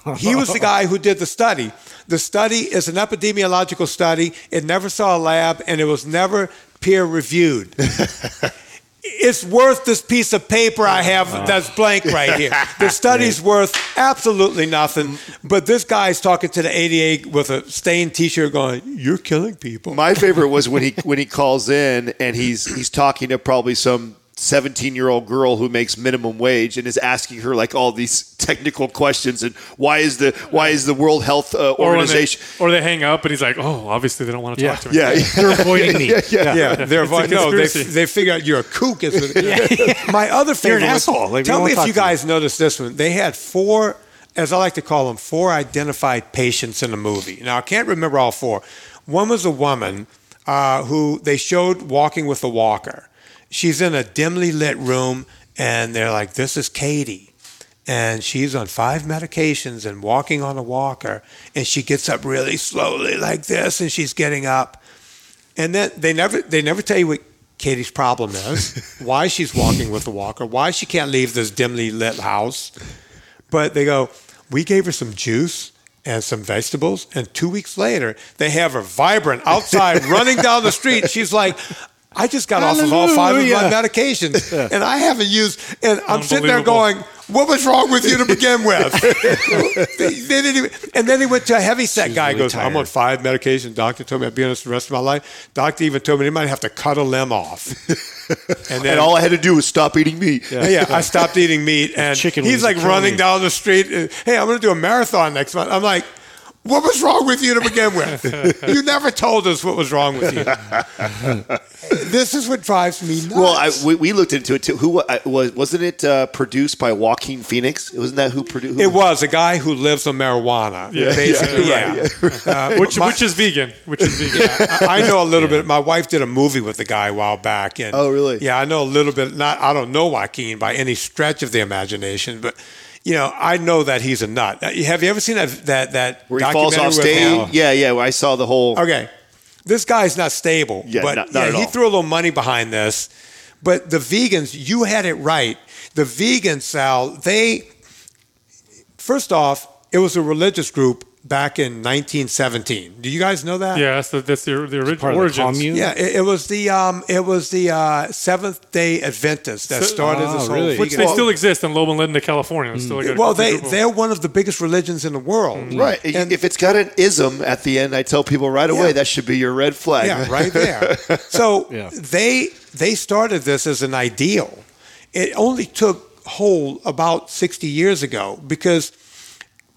Oh, he was the guy who did the study. The study is an epidemiological study. It never saw a lab, and it was never peer reviewed. it's worth this piece of paper I have uh-huh. that's blank right here. The study's worth absolutely nothing. But this guy's talking to the ADA with a stained T-shirt, going, "You're killing people." My favorite was when he when he calls in and he's he's talking to probably some 17 year old girl who makes minimum wage and is asking her like all these technical questions and why is the why is the World Health uh, Or, when they, Organization or they hang up and he's like, oh, obviously they don't want to talk to me. yeah, They're avoiding me. Yeah, yeah. they're It's a no, they, they figure out you're a kook. Is what My other favorite. an asshole. Like, tell me if you to you. guys noticed this one. They had four, as I like to call them, four identified patients in the movie. Now I can't remember all four. One was a woman uh, who they showed walking with a walker. She's in a dimly lit room, and they're like, "This is Katie." and she's on five medications and walking on a walker and she gets up really slowly like this and she's getting up and then they never they never tell you what Katie's problem is, why she's walking with a walker, why she can't leave this dimly lit house. But they go, we gave her some juice and some vegetables, and two weeks later they have her vibrant outside running down the street. She's like, I just got off of all five of my Hallelujah. medications, and I haven't used. And I'm sitting there going, "What was wrong with you to begin with?" they, they didn't even, and then he went to a heavy set guy. really goes, "I'm on five medications. Doctor told me I'd be on this the rest of my life. Doctor even told me they might have to cut a limb off." And then and all I had to do was stop eating meat. yeah, I stopped eating meat, and Chicken he's like running me. down the street. and, hey, I'm going to do a marathon next month. I'm like, what was wrong with you to begin with? you never told us what was wrong with you. this is what drives me nuts. Well, I, we, we looked into it too. Who uh, was wasn't it uh, produced by Joaquin Phoenix? Wasn't that who produced? it was a guy who lives on marijuana. Yeah. basically, yeah. Uh, Which, my- which is vegan. Which is vegan. I I know a little bit. My wife did a movie with the guy a while back. And Oh, really? Yeah, I know a little bit. Not, I don't know Joaquin by any stretch of the imagination, but you know, I know that he's a nut. Uh, Have you ever seen that that that where he falls off stage. Yeah, yeah. I saw the whole. Okay, this guy's not stable. Yeah, but not- not yeah, he threw a little money behind this. But the vegans, you had it right. The vegans, Sal, they first off, it was a religious group back in 1917. Do you guys know that? Yeah, that's the, that's the, the original Part the origins. Yeah, it, it was the um, it was the uh, Seventh Day Adventists that So- started Oh, this whole really? Which vegan- they still exist in Loma Linda, California. It's still like a- well, they group of- they're one of the biggest religions in the world. Right. And- if it's got an ism at the end, I tell people right away Yeah. that should be your red flag. Yeah, right there. So Yeah. they they started this as an ideal. It only took hold about 60 years ago because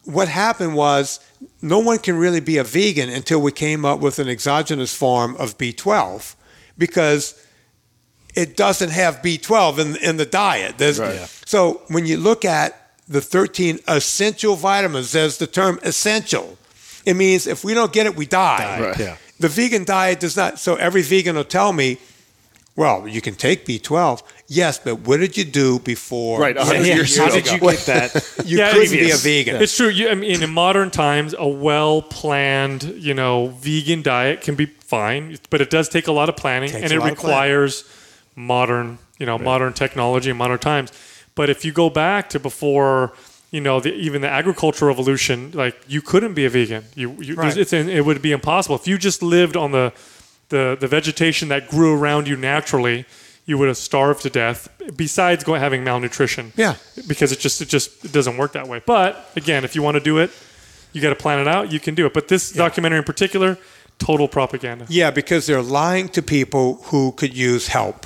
what happened was no one can really be a vegan until we came up with an exogenous form of B12 because it doesn't have B12 in, in the diet. There's, Right. Yeah. So when you look at the 13 essential vitamins, there's the term essential. It means if we don't get it, we die. Right. Yeah. The vegan diet does not. So every vegan will tell me, well, you can take B12. Yes, but what did you do before? Right, a hundred Yeah, years How ago. did you get that? You Yeah, couldn't be a vegan. It's true. You, I mean, in modern times, a well-planned, you know, vegan diet can be fine, but it does take a lot of planning, Takes and it lot of planning. requires modern, you know, modern technology and modern times. But if you go back to before, you know, the, even the agricultural revolution, like you couldn't be a vegan. You, you Right. it's, it would be impossible if you just lived on the, the the vegetation that grew around you naturally. You would have starved to death. Besides going having malnutrition, Yeah. because it just it just it doesn't work that way. But again, if you want to do it, you got to plan it out. You can do it. But this documentary in particular, total propaganda. Yeah, because they're lying to people who could use help.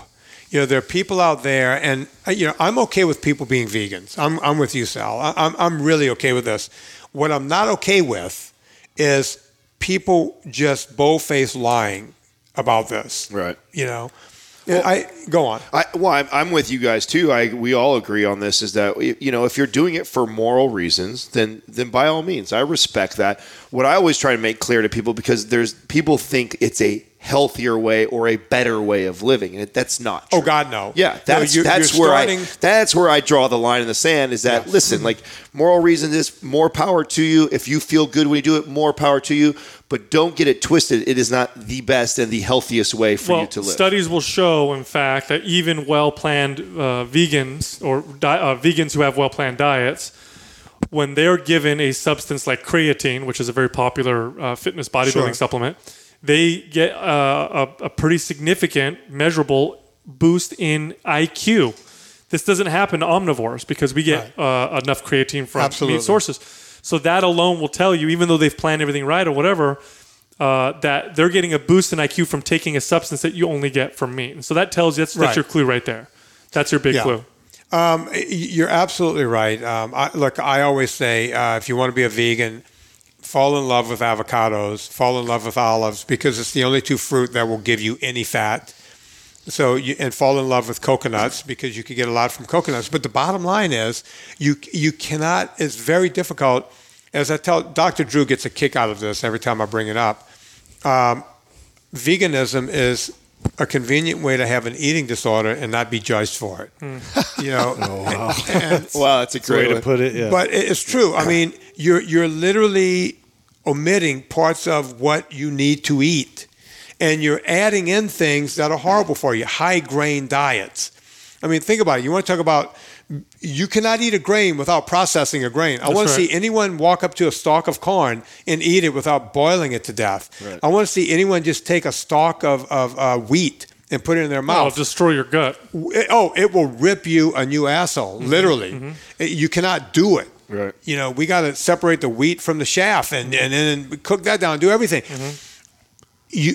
You know, there are people out there, and uh, you know, I'm okay with people being vegans. I'm, I'm with you, Sal. I'm, I'm really okay with this. What I'm not okay with is people just bow-faced lying about this. Right. You know, And I go on. I, well, I'm, I'm with you guys too. I we all agree on this. Is that you know if you're doing it for moral reasons, then then by all means, I respect that. What I always try to make clear to people because there's people think it's a healthier way or a better way of living, and that's not. Oh. God, no. Yeah, No, that's you're- that's you're where starting- I that's where I draw the line in the sand. Is that listen, like moral reason is more power to you. If you feel good when you do it, more power to you. But don't get it twisted. It is not the best and the healthiest way for well, you to live. studies will show, in fact, that even well-planned uh, vegans or di- uh, vegans who have well-planned diets, when they're given a substance like creatine, which is a very popular uh, fitness bodybuilding Sure. supplement, they get uh, a, a pretty significant, measurable boost in IQ. This doesn't happen to omnivores because we get uh, enough creatine from Absolutely. meat sources. So that alone will tell you, even though they've planned everything right or whatever, uh, that they're getting a boost in IQ from taking a substance that you only get from meat. And so that tells you that's, Right. that's your clue right there. That's your big Yeah. clue. Um, you're absolutely right. Um, I, look, I always say uh, if you want to be a vegan, fall in love with avocados, fall in love with olives because it's the only two fruit that will give you any fat. So you, and fall in love with coconuts because you can get a lot from coconuts. But the bottom line is you you cannot. It's very difficult. As I tell Dr. Drew gets a kick out of this every time I bring it up. Um, veganism is a convenient way to have an eating disorder and not be judged for it. Hmm. You know, oh, and- wow, that's a great Way to put it. Yeah. but it's true. I mean, you're you're literally omitting parts of what you need to eat, and you're adding in things that are horrible for you. High grain diets. I mean, think about it. You want to talk about you cannot eat a grain without processing a grain. I want to see anyone walk up to a stalk of corn and eat it without boiling it to death. I want to see anyone just take a stalk of, of uh, wheat and put it in their mouth. It'll destroy your gut. It- oh, it will rip you a new asshole, Mm-hmm. literally. It- you cannot do it. Right. You know, we got to separate the wheat from the chaff and, and then cook that down, do everything. You,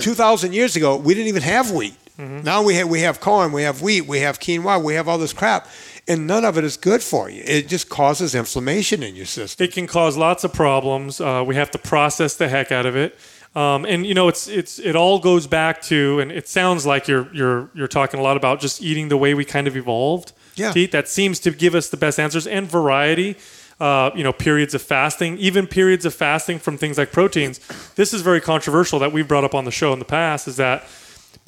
2,000 years ago, we didn't even have wheat. Now we have, we have corn, we have wheat, we have quinoa, we have all this crap, and none of it is good for you. It just causes inflammation in your system. It can cause lots of problems. Uh, we have to process the heck out of it. Um, and you know, it's it's it all goes back to, and it sounds like you're you're you're talking a lot about just eating the way we kind of evolved Yeah. to eat. That seems to give us the best answers and variety. Uh, you know, periods of fasting, even periods of fasting from things like proteins. This is very controversial that we've brought up on the show in the past. Is that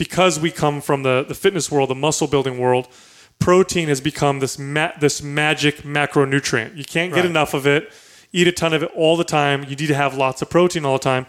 because we come from the the fitness world, the muscle building world, protein has become this ma- this magic macronutrient. You can't get Right. enough of it. Eat a ton of it all the time. You need to have lots of protein all the time.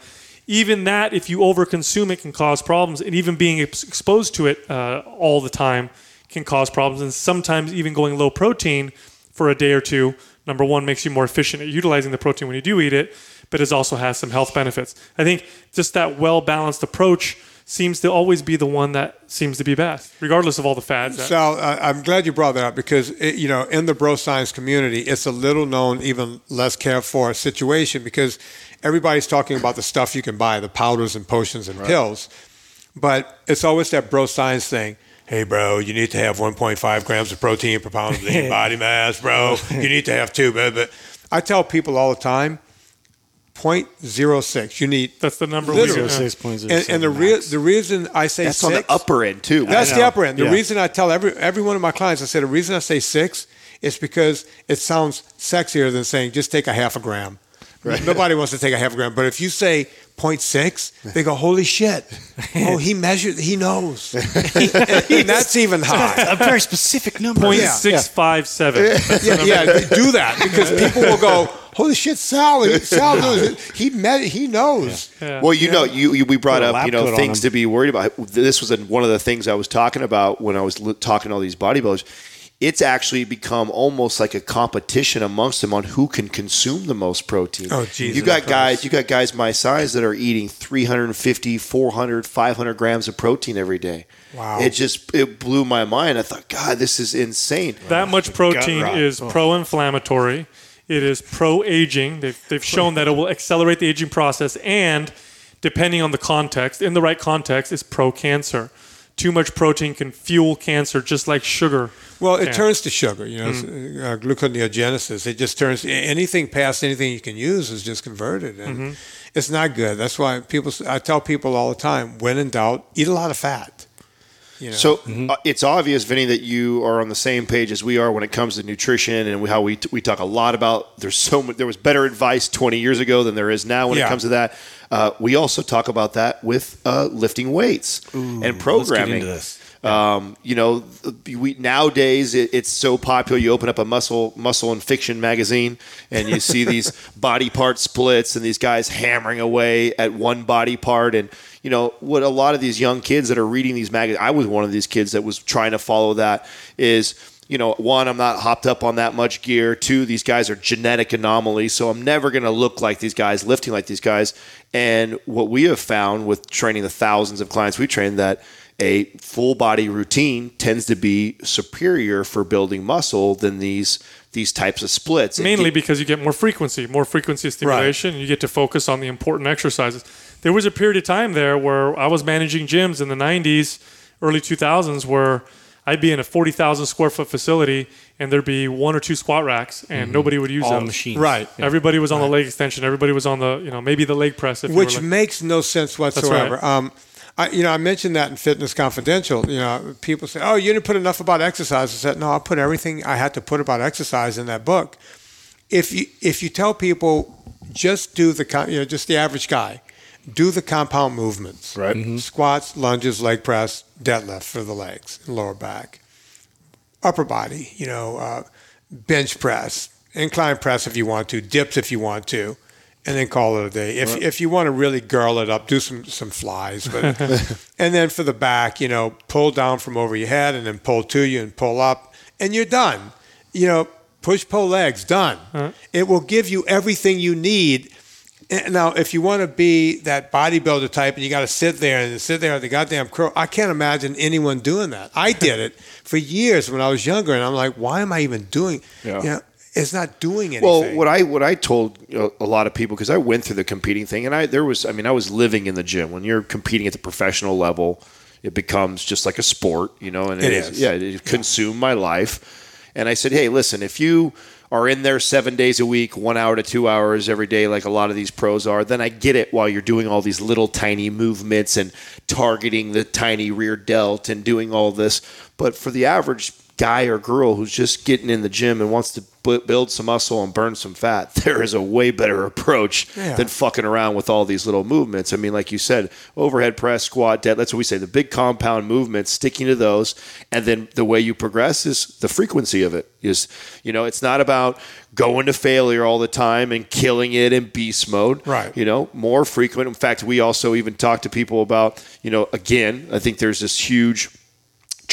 Even that, if you overconsume it, can cause problems. And even being ex- exposed to it uh, all the time can cause problems. And sometimes even going low protein for a day or two number one makes you more efficient at utilizing the protein when you do eat it, but it also has some health benefits. I think just that well balanced approach seems to always be the one that seems to be best, regardless of all the fads. That, Sal, uh, I'm glad you brought that up because it, you know in the bro science community, it's a little known, even less cared for situation because everybody's talking about the stuff you can buy, the powders and potions and pills, but it's always that bro science thing. Hey, bro, you need to have 1.5 grams of protein per pound of lean body mass, bro. You need to have two, but, but I tell people all the time, 0.06. You need that's the number Literally. we Zero six point zero and, and the seven real the reason I say That's six, on the upper end too. That's the upper end. The Yeah. reason I tell every every one of my clients, I say the reason I say six is because it sounds sexier than saying just take a half a gram. Nobody wants to take a half a gram, but if you say 0.6, they go, "Holy shit! Oh, he measured. He knows." and, and that's even high. a very specific number. Point Yeah. six five seven. Yeah, yeah, do that because people will go, "Holy shit, Sal! Sal knows. it. He met. He knows." Well, you know, you, you we brought up you know things to be worried about. This was an- one of the things I was talking about when I was li- talking to all these bodybuilders. It's actually become almost like a competition amongst them on who can consume the most protein. Oh, Jesus You got Christ. guys, you got guys my size that are eating 350, 400, 500 grams of protein every day. Wow. It just it blew my mind. I thought, God, this is insane. That much protein is Oh. pro-inflammatory. It is pro-aging. They've, they've shown that it will accelerate the aging process, and depending on the context, in the right context, is pro-cancer. Too much protein can fuel cancer, just like sugar. Well, it can. turns to sugar, you know, mm. uh, uh, gluconeogenesis. It just turns anything past anything you can use is just converted, and mm-hmm. it's not good. That's why people. I tell people all the time: when in doubt, eat a lot of fat. You know? So uh, it's obvious, Vinnie, that you are on the same page as we are when it comes to nutrition and how we we talk a lot about. There's so much. There was better advice 20 years ago than there is now when Yeah. it comes to that. Uh, we also talk about that with uh, lifting weights and programming. into this. Um, you know, we nowadays it, it's so popular. You open up a muscle muscle and fiction magazine, and you see these body part splits and these guys hammering away at one body part. And you know what? A lot of these young kids that are reading these magazines. I was one of these kids that was trying to follow that. Is you know, one, I'm not hopped up on that much gear. Two, these guys are genetic anomalies, so I'm never going to look like these guys, lifting like these guys. And what we have found with training the thousands of clients we train that a full body routine tends to be superior for building muscle than these these types of splits. Mainly because you get more frequency, more frequency stimulation, and you get to focus on the important exercises. There was a period of time there where I was managing gyms in the 90s, early 2000s, where I'd be in a 40,000 square foot facility and there'd be one or two squat racks and nobody would use All them. machines. right, Everybody was on the leg extension. Everybody was on the, you know, maybe the leg press. If which like- makes no sense whatsoever. right. Um, I, you know, I mentioned that in Fitness Confidential. You know, people say, "Oh, you didn't put enough about exercise." I said, "No, I put everything I had to put about exercise in that book." If you if you tell people just do the you know just the average guy, do the compound movements, Right. Squats, lunges, leg press, deadlift for the legs and lower back, upper body. You know, uh, bench press, incline press if you want to, dips if you want to, and then call it a day. If if you want to really girl it up, do some some flies. But and then for the back, you know, pull down from over your head and then pull to you and pull up, and you're done. You know, push pull legs, done. It will give you everything you need. And Now, if you want to be that bodybuilder type and you got to sit there and sit there at the goddamn crow, I can't imagine anyone doing that. I did it for years when I was younger, and I'm like, why am I even doing? Yeah. You know, it's not doing anything. Well, what I what I told a lot of people because I went through the competing thing, and I there was I mean I was living in the gym when you're competing at the professional level, it becomes just like a sport, you know, and It is is. yeah, it consumed my life. And I said, hey, listen, if you are in there seven days a week, one hour to two hours every day, like a lot of these pros are, then I get it. While you're doing all these little tiny movements and targeting the tiny rear delt and doing all this, but for the average guy or girl who's just getting in the gym and wants to bu- build some muscle and burn some fat, there is a way better approach Yeah. than fucking around with all these little movements. I mean, like you said, overhead press, squat, dead. That's what we say. The big compound movements, sticking to those, and then the way you progress is the frequency of it. Is you know, it's not about going to failure all the time and killing it in beast mode. Right. You know, more frequent. In fact, we also even talk to people about, you know, again, I think there's this huge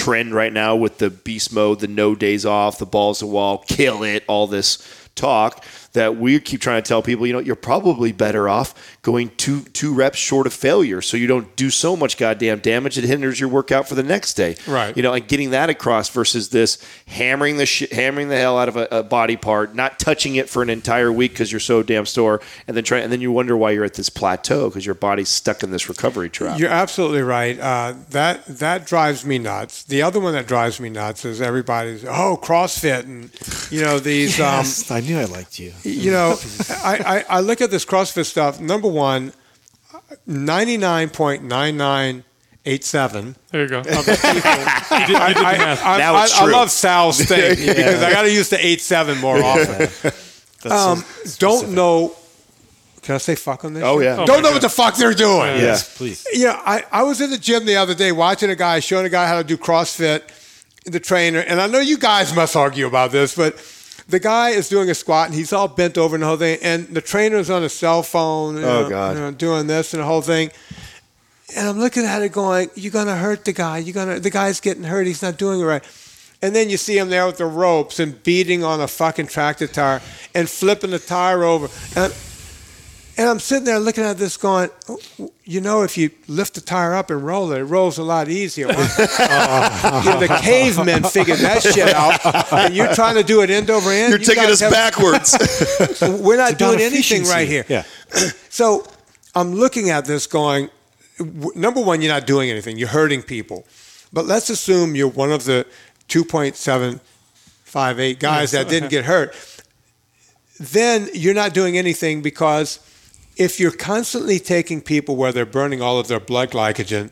trend right now with the beast mode, the no days off, the balls to wall, kill it, all this talk that we keep trying to tell people, you know, you're probably better off going two two reps short of failure, so you don't do so much goddamn damage it hinders your workout for the next day. Right. You know, and getting that across versus this hammering the shit, hammering the hell out of a, a body part, not touching it for an entire week because you're so damn sore, and then try, and then you wonder why you're at this plateau because your body's stuck in this recovery trap. You're absolutely right. Uh, that that drives me nuts. The other one that drives me nuts is everybody's oh CrossFit and you know these. Yes, I knew I liked you. Um, you know, I, I, I look at this CrossFit stuff. Number one, ninety nine point nine nine eight seven. There you go. Okay. you did, you did the I. I, I, it's I true. love Sal's thing because I got to use the eight seven more often. That's Um, don't know. Can I say fuck on this? Oh, shit? yeah. Oh, don't my know what the fuck they're doing. Yes, please. You know, I, I was in the gym the other day watching a guy showing a guy how to do CrossFit, the trainer, and I know you guys must argue about this, but the guy is doing a squat and he's all bent over and the whole thing, and the trainer's on a cell phone, you Oh, know, God. you know, doing this and the whole thing. And I'm looking at it going, you're gonna hurt the guy. You're gonna the guy's getting hurt. He's not doing it right. And then you see him there with the ropes and beating on a fucking tractor tire and flipping the tire over. And, and I'm sitting there looking at this going, "Oh, you know, if you lift the tire up and roll it, it rolls a lot easier. you know, the cavemen figured that shit out. And you're trying to do it end over end. You're You taking us have- backwards. We're not It's about doing anything right here. Yeah. So I'm looking at this going, number one, you're not doing anything. You're hurting people. But let's assume you're one of the 2.758 guys that didn't get hurt. Then you're not doing anything because if you're constantly taking people where they're burning all of their blood glycogen,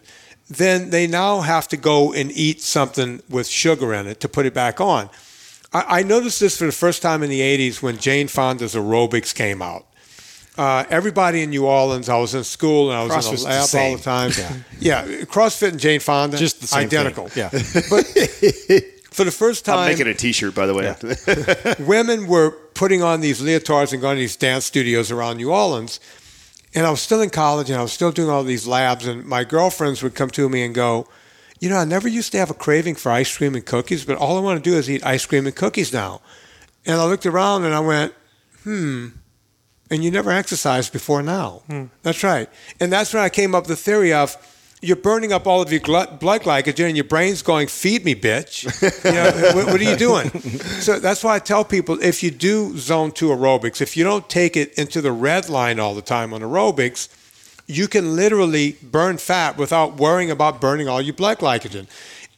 then they now have to go and eat something with sugar in it to put it back on. I, I noticed this for the first time in the 80s when Jane Fonda's aerobics came out. Uh, everybody in New Orleans, I was in school and I was CrossFit's in the a lab all same. the time. Yeah. CrossFit and Jane Fonda, Just the same identical. Thing. Yeah. But for the first time, I'm making a T-shirt, by the way. women were putting on these leotards and going to these dance studios around New Orleans. And I was still in college and I was still doing all these labs. And my girlfriends would come to me and go, You know, I never used to have a craving for ice cream and cookies, but all I want to do is eat ice cream and cookies now. And I looked around and I went, Hmm. And you never exercised before now. That's right. And that's when I came up with the theory of, you're burning up all of your blood glycogen and your brain's going, feed me, bitch. You know, what, what are you doing? So that's why I tell people if you do zone two aerobics, if you don't take it into the red line all the time on aerobics, you can literally burn fat without worrying about burning all your blood glycogen.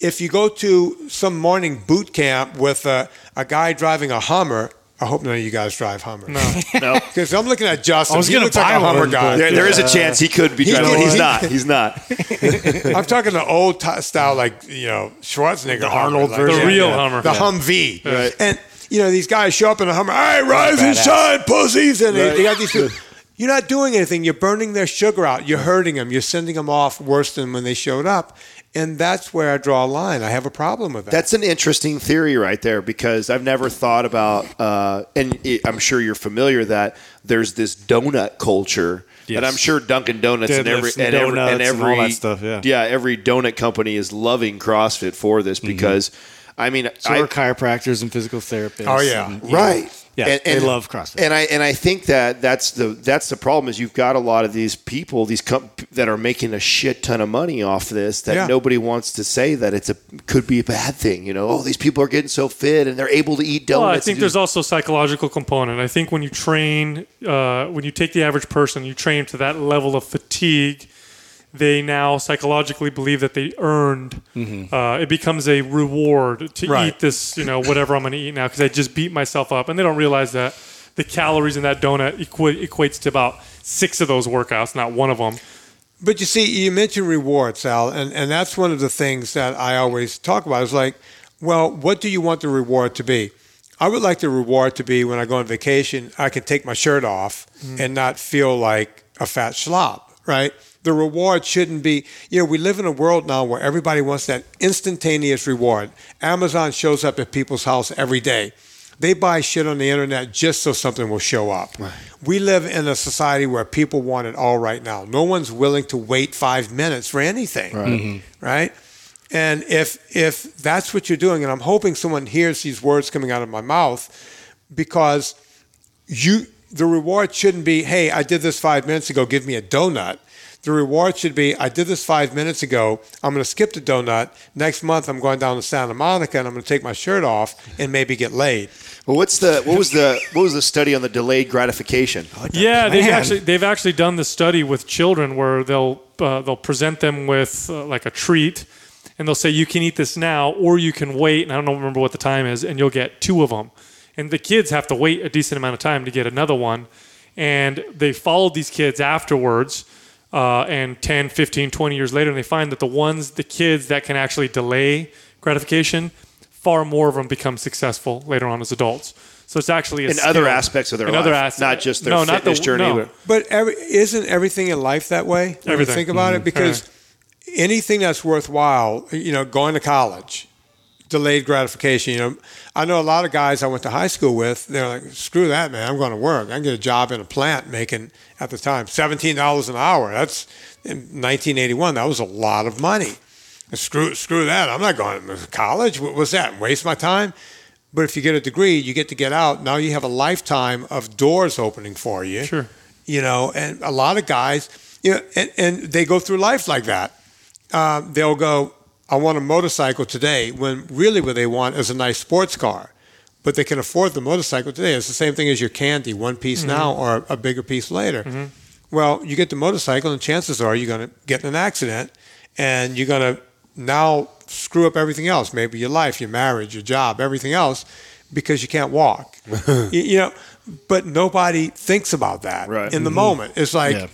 If you go to some morning boot camp with a, a guy driving a Hummer, I hope none of you guys drive Hummer. No. no. Because I'm looking at Justin. I was gonna looks like buy a Hummer one, guy. but- There, there is a uh, chance he could be He driving. could- He's he- not. He's not. I'm talking the old t- style, like you know Schwarzenegger, the Arnold like, version. The real Hummer. the Yeah. Humvee, Right. and you know these guys show up in a Hummer. Hey, rise and shine, pussies, and they, Right. they got these. People. You're not doing anything. You're burning their sugar out. You're hurting them. You're sending them off worse than when they showed up, and that's where I draw a line. I have a problem with that. That's an interesting theory right there because I've never thought about, uh, and it, I'm sure you're familiar that there's this donut culture. Yes. And I'm sure Dunkin' Donuts and every and and every, donuts and and all that stuff, yeah. yeah, every donut company is loving CrossFit for this because, I mean, So I, are chiropractors and physical therapists. Oh, yeah. and- right Yeah, they love CrossFit. and i and i think that that's the that's the problem is you've got a lot of these people these com- that are making a shit ton of money off this that Yeah. nobody wants to say that it's a could be a bad thing you know oh these people are getting so fit and they're able to eat donuts Well, I and think there's also a psychological component. I think when you train, uh, when you take the average person, you train to that level of fatigue, they now psychologically believe that they earned. Uh, it becomes a reward to Right. eat this, you know, whatever I'm going to eat now because I just beat myself up, and they don't realize that the calories in that donut equi- equates to about six of those workouts, not one of them. But you see, you mentioned rewards, Sal, and, and that's one of the things that I always talk about. Is like, well, what do you want the reward to be? I would like the reward to be when I go on vacation, I can take my shirt off and not feel like a fat slob, right? The reward shouldn't be, you know, we live in a world now where everybody wants that instantaneous reward. Amazon shows up at people's house every day. They buy shit on the internet just so something will show up. We live in a society where people want it all right now. No one's willing to wait five minutes for anything. Right. Mm-hmm. Right. And if if that's what you're doing, and I'm hoping someone hears these words coming out of my mouth, because you the reward shouldn't be, hey, I did this five minutes ago, give me a donut. The reward should be, I did this five minutes ago. I'm going to skip the donut. Next month, I'm going down to Santa Monica and I'm going to take my shirt off and maybe get laid. Well, what's the what was the what was the study on the delayed gratification? Yeah, they've actually they've actually done the study with children where they'll uh, they'll present them with uh, like a treat, and they'll say you can eat this now or you can wait. And I don't remember what the time is, and you'll get two of them. And the kids have to wait a decent amount of time to get another one. And they followed these kids afterwards, uh, and 10, 15, 20 years later, and they find that the ones, the kids that can actually delay gratification, far more of them become successful later on as adults. So it's actually a In other aspects of their in life, other aspects, not just their no, not the- fitness journey. no. but- But every, isn't everything in life that way? When you Everything. think about Mm-hmm. it, because anything that's worthwhile, you know, going to college, delayed gratification. You know, I know a lot of guys I went to high school with. They're like, "Screw that, man! I'm going to work. I can get a job in a plant making at the time seventeen dollars an hour. That's in 1981. That was a lot of money. And screw screw that! I'm not going to college. What was that? Waste my time." But if you get a degree, you get to get out. Now you have a lifetime of doors opening for you Sure. you know, and a lot of guys, you know, and, and they go through life like that. Uh, they'll go, I want a motorcycle today, when really what they want is a nice sports car. But they can afford the motorcycle today. It's the same thing as your candy, one piece mm-hmm. now or a bigger piece later. Mm-hmm. Well, you get the motorcycle, and chances are you're going to get in an accident, and you're going to now screw up everything else. Maybe your life, your marriage, your job, everything else, because you can't walk. you, you know, but nobody thinks about that Right. in the mm-hmm. moment. It's like Yeah.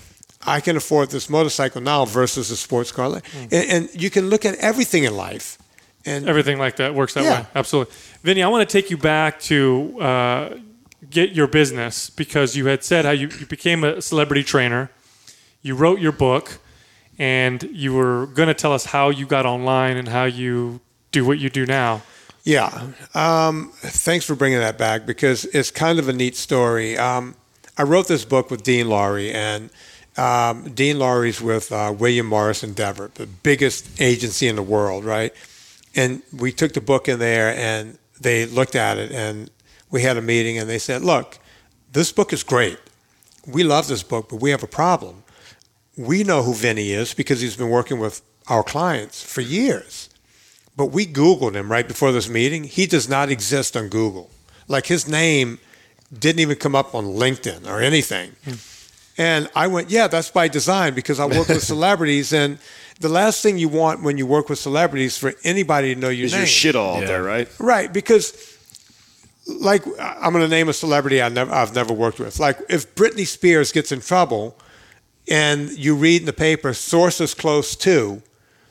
I can afford this motorcycle now versus a sports car, and, and you can look at everything in life. And everything like that works that Yeah. way. Absolutely. Vinnie, I want to take you back to uh, get your business because you had said how you, you became a celebrity trainer. You wrote your book and you were going to tell us how you got online and how you do what you do now. Yeah. Um, thanks for bringing that back because it's kind of a neat story. Um, I wrote this book with Dean Lorey, and um, Dean Lorey's with uh, William Morris Endeavor, the biggest agency in the world, right? And we took the book in there, and they looked at it, and we had a meeting, and they said, "Look, this book is great. We love this book, but we have a problem. We know who Vinnie is because he's been working with our clients for years." But we Googled him right before this meeting. He does not exist on Google. Like his name didn't even come up on LinkedIn or anything. And I went, yeah, that's by design because I work with celebrities. And the last thing you want when you work with celebrities is for anybody to know your Is name. your shit all out there, right? Right, because like I'm going to name a celebrity I never, I've never worked with. Like if Britney Spears gets in trouble, and you read in the paper sources close to,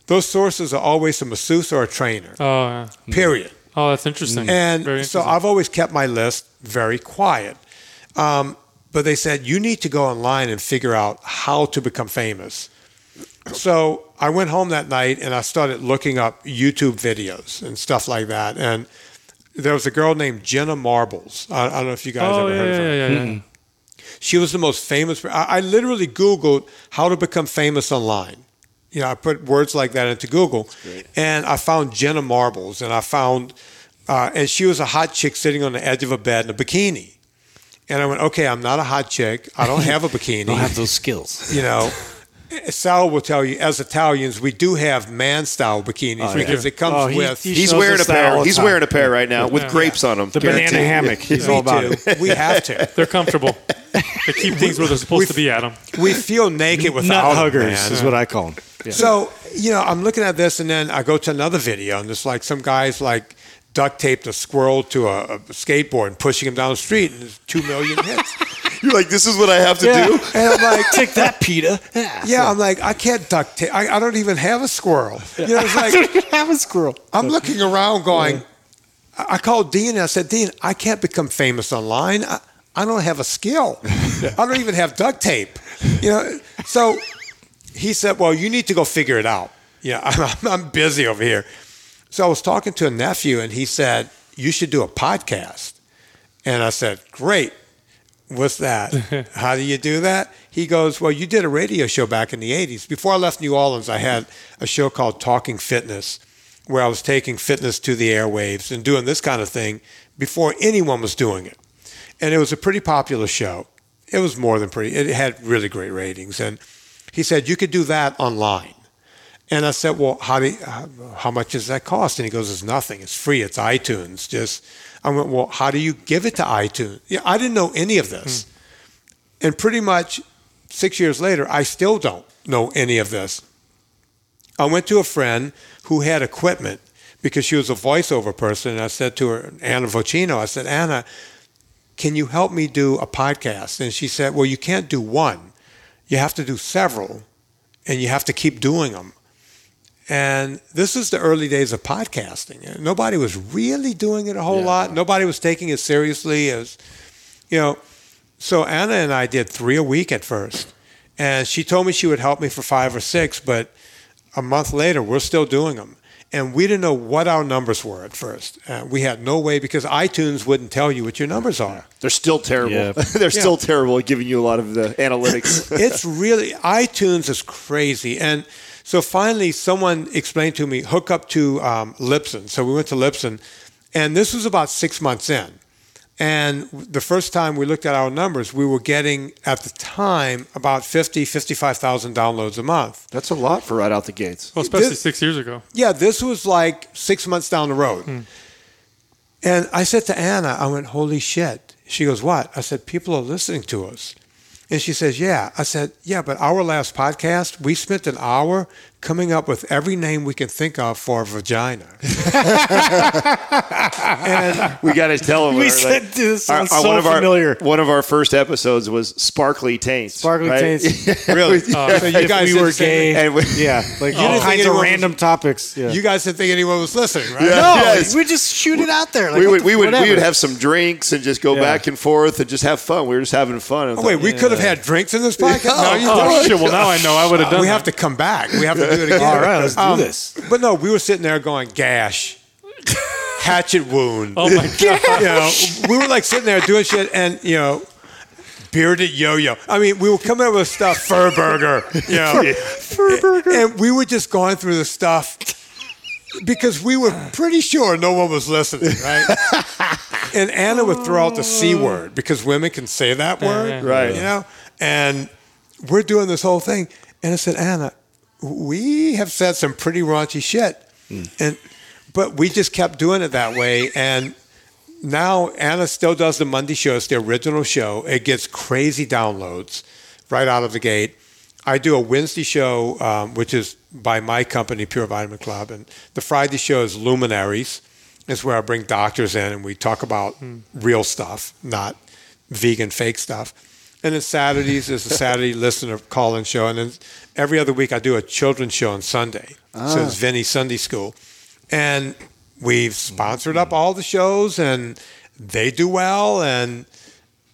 those sources are always a masseuse or a trainer. Oh, yeah. Period. oh, that's interesting. And Very so. I've always kept my list very quiet. Um, but they said, you need to go online and figure out how to become famous. So I went home that night and I started looking up YouTube videos and stuff like that. And there was a girl named Jenna Marbles. I, I don't know if you guys oh, ever yeah, heard of her. yeah, yeah, yeah. She was the most famous. I, I literally Googled how to become famous online. You know, I put words like that into Google, and I found Jenna Marbles, and I found, uh, and she was a hot chick sitting on the edge of a bed in a bikini. And I went, okay, I'm not a hot chick. I don't have a bikini. Don't have those skills. you know, Sal will tell you, as Italians, we do have man style bikinis oh, because it comes Oh, he- with. he He's wearing a us that all pair. He's wearing a pair right now with grapes on them. The banana hammock. He's all about it. We have to. They're comfortable. they keep things where they're supposed to be, Adam. We feel naked without them, huggers man. is what I call them. So, you know, I'm looking at this and then I go to another video and it's like some guys like duct taped a squirrel to a, a skateboard and pushing him down the street and there's two million hits. You're like, this is what I have to yeah. do. And I'm like, Take that, Peter. yeah, I'm like, I can't duct tape. I, I don't even have a squirrel. You know, it's like, have a squirrel. I'm looking around going, I I called Dean and I said, Dean, I can't become famous online. I, I don't have a skill. I don't even have duct tape. You know, so he said, well, you need to go figure it out. Yeah, I'm, I'm busy over here. So I was talking to a nephew and he said, you should do a podcast. And I said, great. What's that? How do you do that? He goes, Well, you did a radio show back in the 80s. Before I left New Orleans, I had a show called Talking Fitness, where I was taking fitness to the airwaves and doing this kind of thing before anyone was doing it. and it was a pretty popular show. It was more than pretty. It had really great ratings, and he said you could do that online. And I said, well, how do you, how, much does that cost? And he goes, it's nothing. It's free. It's iTunes. Just I went, well, how do you give it to iTunes? Yeah, I didn't know any of this, hmm. and pretty much six years later, I still don't know any of this. I went to a friend who had equipment because she was a voiceover person. And I said to her, Anna Vocino, I said, Anna, can you help me do a podcast? And she said, Well, you can't do one. You have to do several, and you have to keep doing them. And this is the early days of podcasting. Nobody was really doing it a whole lot. Nobody was taking it seriously as, you know. So Anna and I did three a week at first, and she told me she would help me for five or six. But a month later, we're still doing them, and we didn't know what our numbers were at first. Uh, we had no way because iTunes wouldn't tell you what your numbers are. They're still terrible. Yeah. They're still terrible at giving you a lot of the analytics. it's really iTunes is crazy, and so finally someone explained to me hook up to um, Libsyn. So we went to Libsyn, and this was about six months in. And the first time we looked at our numbers, we were getting at the time about 50, 55,000 downloads a month. That's a lot for right out the gates. Well, especially This- six years ago. Yeah, this was like six months down the road. And I said to Anna, I went, holy shit. She goes, what? I said, people are listening to us. And she says, yeah. I said, yeah, but our last podcast, we spent an hour coming up with every name we can think of for a vagina. and We got to tell them. We our, said like, this our- sounds our- so one of our familiar. one of our first episodes was sparkly taints. Sparkly right? taints. really, oh, so you guys we were gay. And we- Yeah, like didn't all think kinds of anyone was- random topics. Yeah. You guys didn't think anyone was listening, right? Yeah. no, Yes. we just shoot it out there. Like, we would the- we would we would have some drinks and just go Yeah. back and forth and just have fun. We were just having fun. Oh, wait, we could have had drinks in this podcast? No, you Oh don't. shit! Well, now I know. I would have done. we have to come back. We have to do it again. All right, let's do Um, this. But no, we were sitting there going gash, hatchet wound. Oh my god! You know, we were like sitting there doing shit, and you know, bearded yo-yo. I mean, we were coming up with stuff, fur burger. You know, fur burger, and we were just going through the stuff because we were pretty sure no one was listening, right? and Anna would throw out the c word because women can say that word, Right. You know, and we're doing this whole thing, and I said, Anna, we have said some pretty raunchy shit, and but we just kept doing it that way, and now Anna still does the Monday show. It's the original show. It gets crazy downloads right out of the gate. I do a Wednesday show, um, which is by my company, Pure Vitamin Club, and the Friday show is Luminaries. It's where I bring doctors in and we talk about real stuff, not vegan fake stuff. And then Saturdays is a Saturday listener call-in show, and then every other week I do a children's show on Sunday. So it's Vinnie Sunday School, and we've sponsored up all the shows, and they do well. And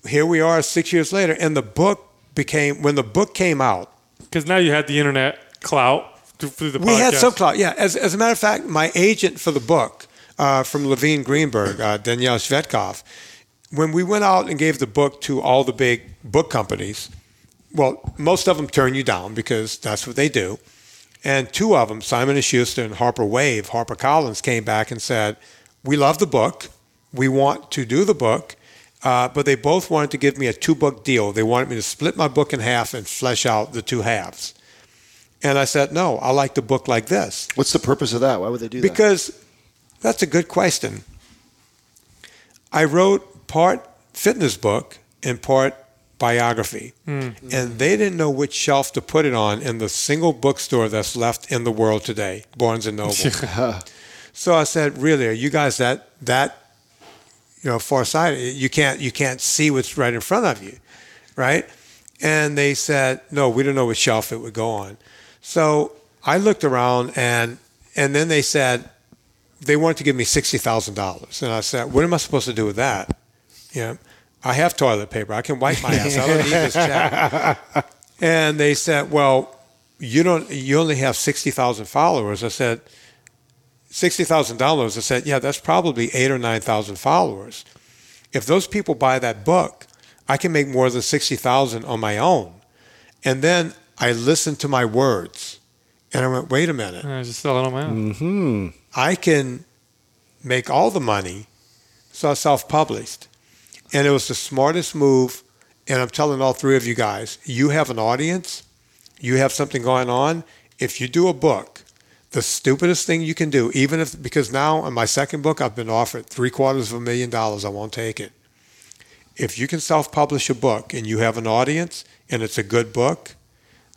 here we are, six years later, and the book became when the book came out. Because now you had the internet clout through, the We had podcast. some clout, yeah. As, as a matter of fact, my agent for the book uh, from Levine Greenberg, uh, Danielle Svetcov, when we went out and gave the book to all the big book companies, well, most of them turn you down because that's what they do. And two of them, Simon and Schuster and Harper Wave, Harper Collins, came back and said, "We love the book. We want to do the book." Uh, but they both wanted to give me a two book deal. They wanted me to split my book in half and flesh out the two halves. And I said, no, I like the book like this. What's the purpose of that? Why would they do that? Because that's a good question. I wrote part fitness book and part biography. Hmm. And they didn't know which shelf to put it on in the single bookstore that's left in the world today, Barnes and Noble. so I said, really, are you guys that that you know farsighted? You can't you can't see what's right in front of you, right? And they said, no, we don't know which shelf it would go on. So I looked around and and then they said they wanted to give me sixty thousand dollars. And I said, What am I supposed to do with that? You know, I have toilet paper. I can wipe my ass. I don't need this check. And they said, Well, you don't you only have sixty thousand followers. I said, sixty thousand dollars. I said, Yeah, that's probably eight or nine thousand followers. If those people buy that book, I can make more than sixty thousand on my own. And then I listened to my words. And I went, wait a minute. I just sell it on my own. Mm-hmm. I can make all the money. So I self published. And it was the smartest move. And I'm telling all three of you guys, you have an audience, you have something going on. If you do a book, the stupidest thing you can do, even if because now in my second book I've been offered three quarters of a million dollars, I won't take it. If you can self-publish a book and you have an audience and it's a good book,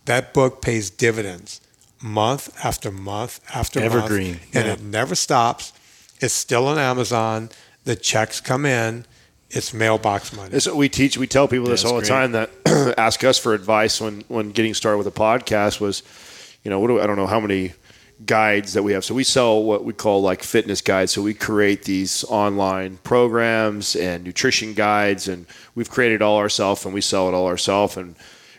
that book pays dividends month after month after Evergreen, month, and yeah. it never stops. It's still on Amazon. The checks come in. It's mailbox money. This is what we teach. We tell people this that's all the great. time that ask us for advice when when getting started with a podcast was, you know, what do I don't know how many guides that we have. So we sell what we call like fitness guides. So we create these online programs and nutrition guides, and we've created all ourselves, and we sell it all ourselves. And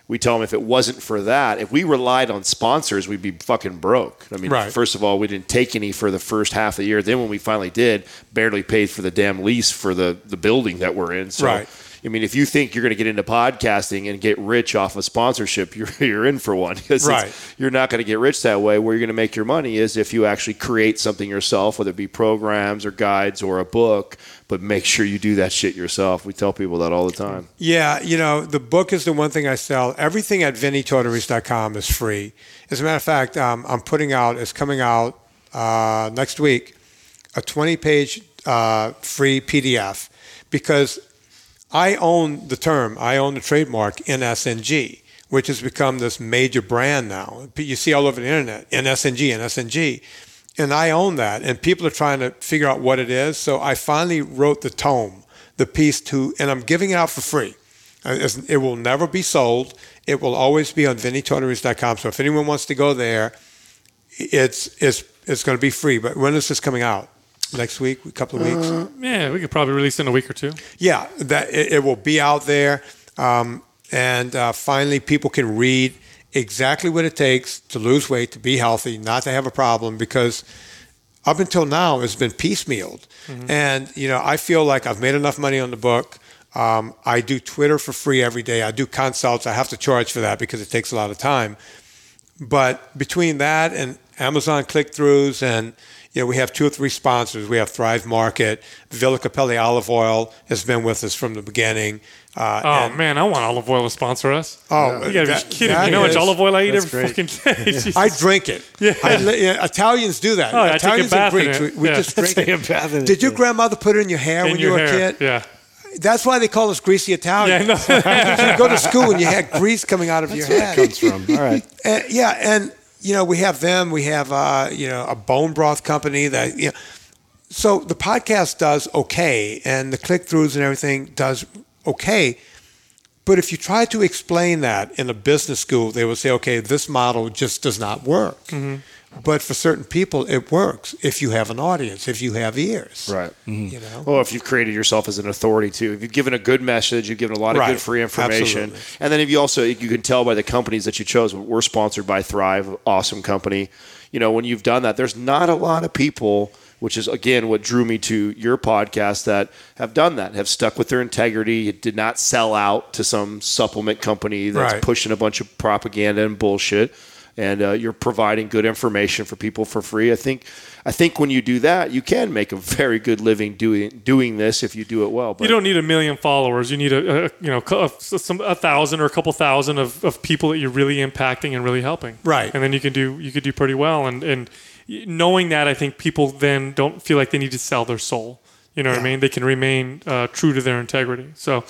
we tell them if it wasn't for that, if we relied on sponsors, we'd be fucking broke. I mean, Right. first of all, we didn't take any for the first half of the year. Then when we finally did, barely paid for the damn lease for the the building that we're in. So Right. I mean, if you think you're going to get into podcasting and get rich off of sponsorship, you're, you're in for one because Right. you're not going to get rich that way. Where you're going to make your money is if you actually create something yourself, whether it be programs or guides or a book, but make sure you do that shit yourself. We tell people that all the time. Yeah, you know, the book is the one thing I sell. Everything at vinnietortorich.com is free. As a matter of fact, um, I'm putting out, it's coming out uh, next week, a 20 page uh, free PDF because I own the term, I own the trademark NSNG, which has become this major brand now. You see all over the internet, NSNG, NSNG. And I own that, and people are trying to figure out what it is. So I finally wrote the tome, the piece to, and I'm giving it out for free. Uh, It will never be sold. It will always be on vinnietortorich.com. So if anyone wants to go there, it's it's it's going to be free. But when is this coming out? Next week, a couple of weeks. Yeah, we could probably release in a week or two. Yeah, that it, it will be out there, um, and uh, finally, people can read exactly what it takes to lose weight, to be healthy, not to have a problem. Because up until now, it's been piecemealed, and you know, I feel like I've made enough money on the book. Um, I do Twitter for free every day. I do consults. I have to charge for that because it takes a lot of time. But between that and Amazon click-throughs, and you know, we have two or three sponsors. We have Thrive Market, Villa Cappelli Olive Oil has been with us from the beginning. Uh, Oh and- man, I want olive oil to sponsor us. Oh, you gotta that- be kidding me! that You know how much olive oil I eat every great. fucking day. Jesus. I drink it. Yeah. I yeah, Italians do that. Oh, I take a Italians bath and Greeks, we, we Yeah. just drink Take it. bath it, Did your grandmother put it in your hair in when you were hair. a kid? Yeah. That's why they call us greasy Italians. Yeah, I know. you go to school and you had grease coming out of your where head. comes from. All right. Uh, yeah, and you know we have them. We have uh, you know a bone broth company that you know. So the podcast does okay, and the click throughs and everything does okay. But if you try to explain that in a business school, they will say, okay, this model just does not work. But for certain people, it works if you have an audience, if you have ears. Right. You mm-hmm. know. Well, if you've created yourself as an authority too, if you've given a good message, you've given a lot of Right. good free information, Absolutely. and then if you also you can tell by the companies that you chose. We're sponsored by Thrive, awesome company. You know, when you've done that, there's not a lot of people, which is again what drew me to your podcast, that have done that, have stuck with their integrity, did not sell out to some supplement company that's Right. pushing a bunch of propaganda and bullshit. And uh, you're providing good information for people for free. I think, I think when you do that, you can make a very good living doing doing this if you do it well. But You don't need a million followers. You need a, a you know a, some a thousand or a couple thousand of, of people that you're really impacting and really helping. Right. And then you can do you could do pretty well. And and knowing that, I think people then don't feel like they need to sell their soul. You know what I mean? They can remain uh, true to their integrity. So,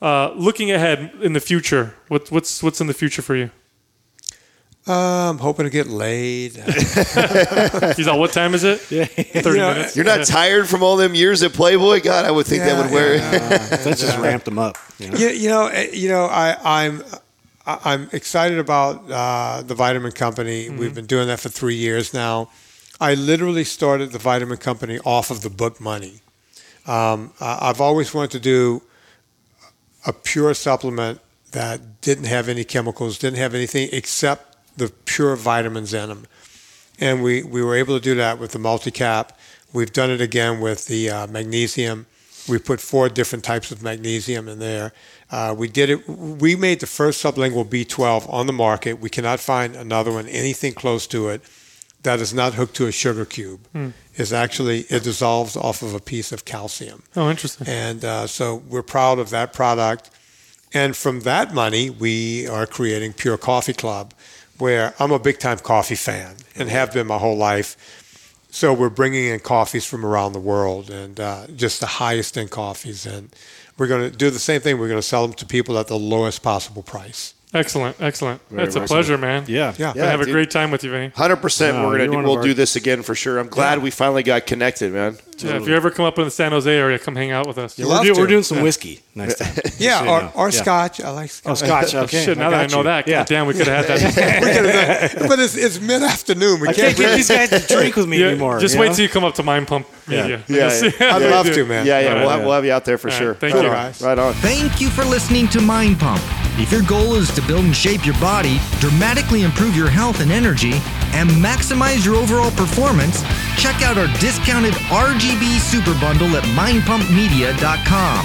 uh, looking ahead in the future, what, what's what's in the future for you? Uh, I'm hoping to get laid. He's all, what time is it? Yeah, thirty You know, minutes. You're not tired from all them years at Playboy? God, I would think that would wear. That just ramped them up. You know? you, you know, eh, you know, I, I'm, I- I'm excited about uh, the Vitamin Company. We've been doing that for three years now. I literally started the Vitamin Company off of the book money. Um, I've always wanted to do a pure supplement that didn't have any chemicals, didn't have anything except the pure vitamins in them. And we, we were able to do that with the multicap. We've done it again with the uh, magnesium. We put four different types of magnesium in there. Uh, we did it. We made the first sublingual B12 on the market. We cannot find another one anything close to it. that is not hooked to a sugar cube. Is actually it dissolves off of a piece of calcium. Oh, interesting. And uh, so we're proud of that product. And from that money, we are creating Pure Coffee Club, where I'm a big time coffee fan and have been my whole life. So we're bringing in coffees from around the world and uh, just the highest end coffees. And we're going to do the same thing. We're going to sell them to people at the lowest possible price. Excellent, excellent. It's a nice. pleasure, man. Yeah. Yeah. I have a great time with you, Vinnie. Hundred percent. We're gonna do, we'll our- do this again for sure. I'm glad we finally got connected, man. Yeah, if you ever come up in the San Jose area, come hang out with us. love We're, do- to. we're doing some whiskey next time. Yeah, So you or, know. or Yeah. scotch. I like scotch. Oh, scotch. scotch. Okay. Shit, now that I know you. that, Yeah. God damn, we could have had that. but it's, it's mid afternoon. We I can't get these guys to drink with me Yeah, anymore. just wait till you come up to Mind Pump Media. Yeah, I'd love to, man. Yeah, yeah. We'll, have, we'll have you out there for sure. thank you. guys. Right on. Thank you for listening to Mind Pump. If your goal is to build and shape your body, dramatically improve your health and energy, and maximize your overall performance, check out our discounted RGB Super Bundle at mindpumpmedia.com.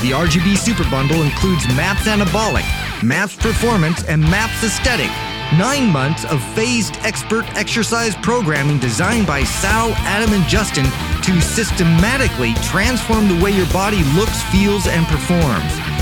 The RGB Super Bundle includes MAPS Anabolic, MAPS Performance, and MAPS Aesthetic. Nine months of phased expert exercise programming designed by Sal, Adam, and Justin to systematically transform the way your body looks, feels, and performs.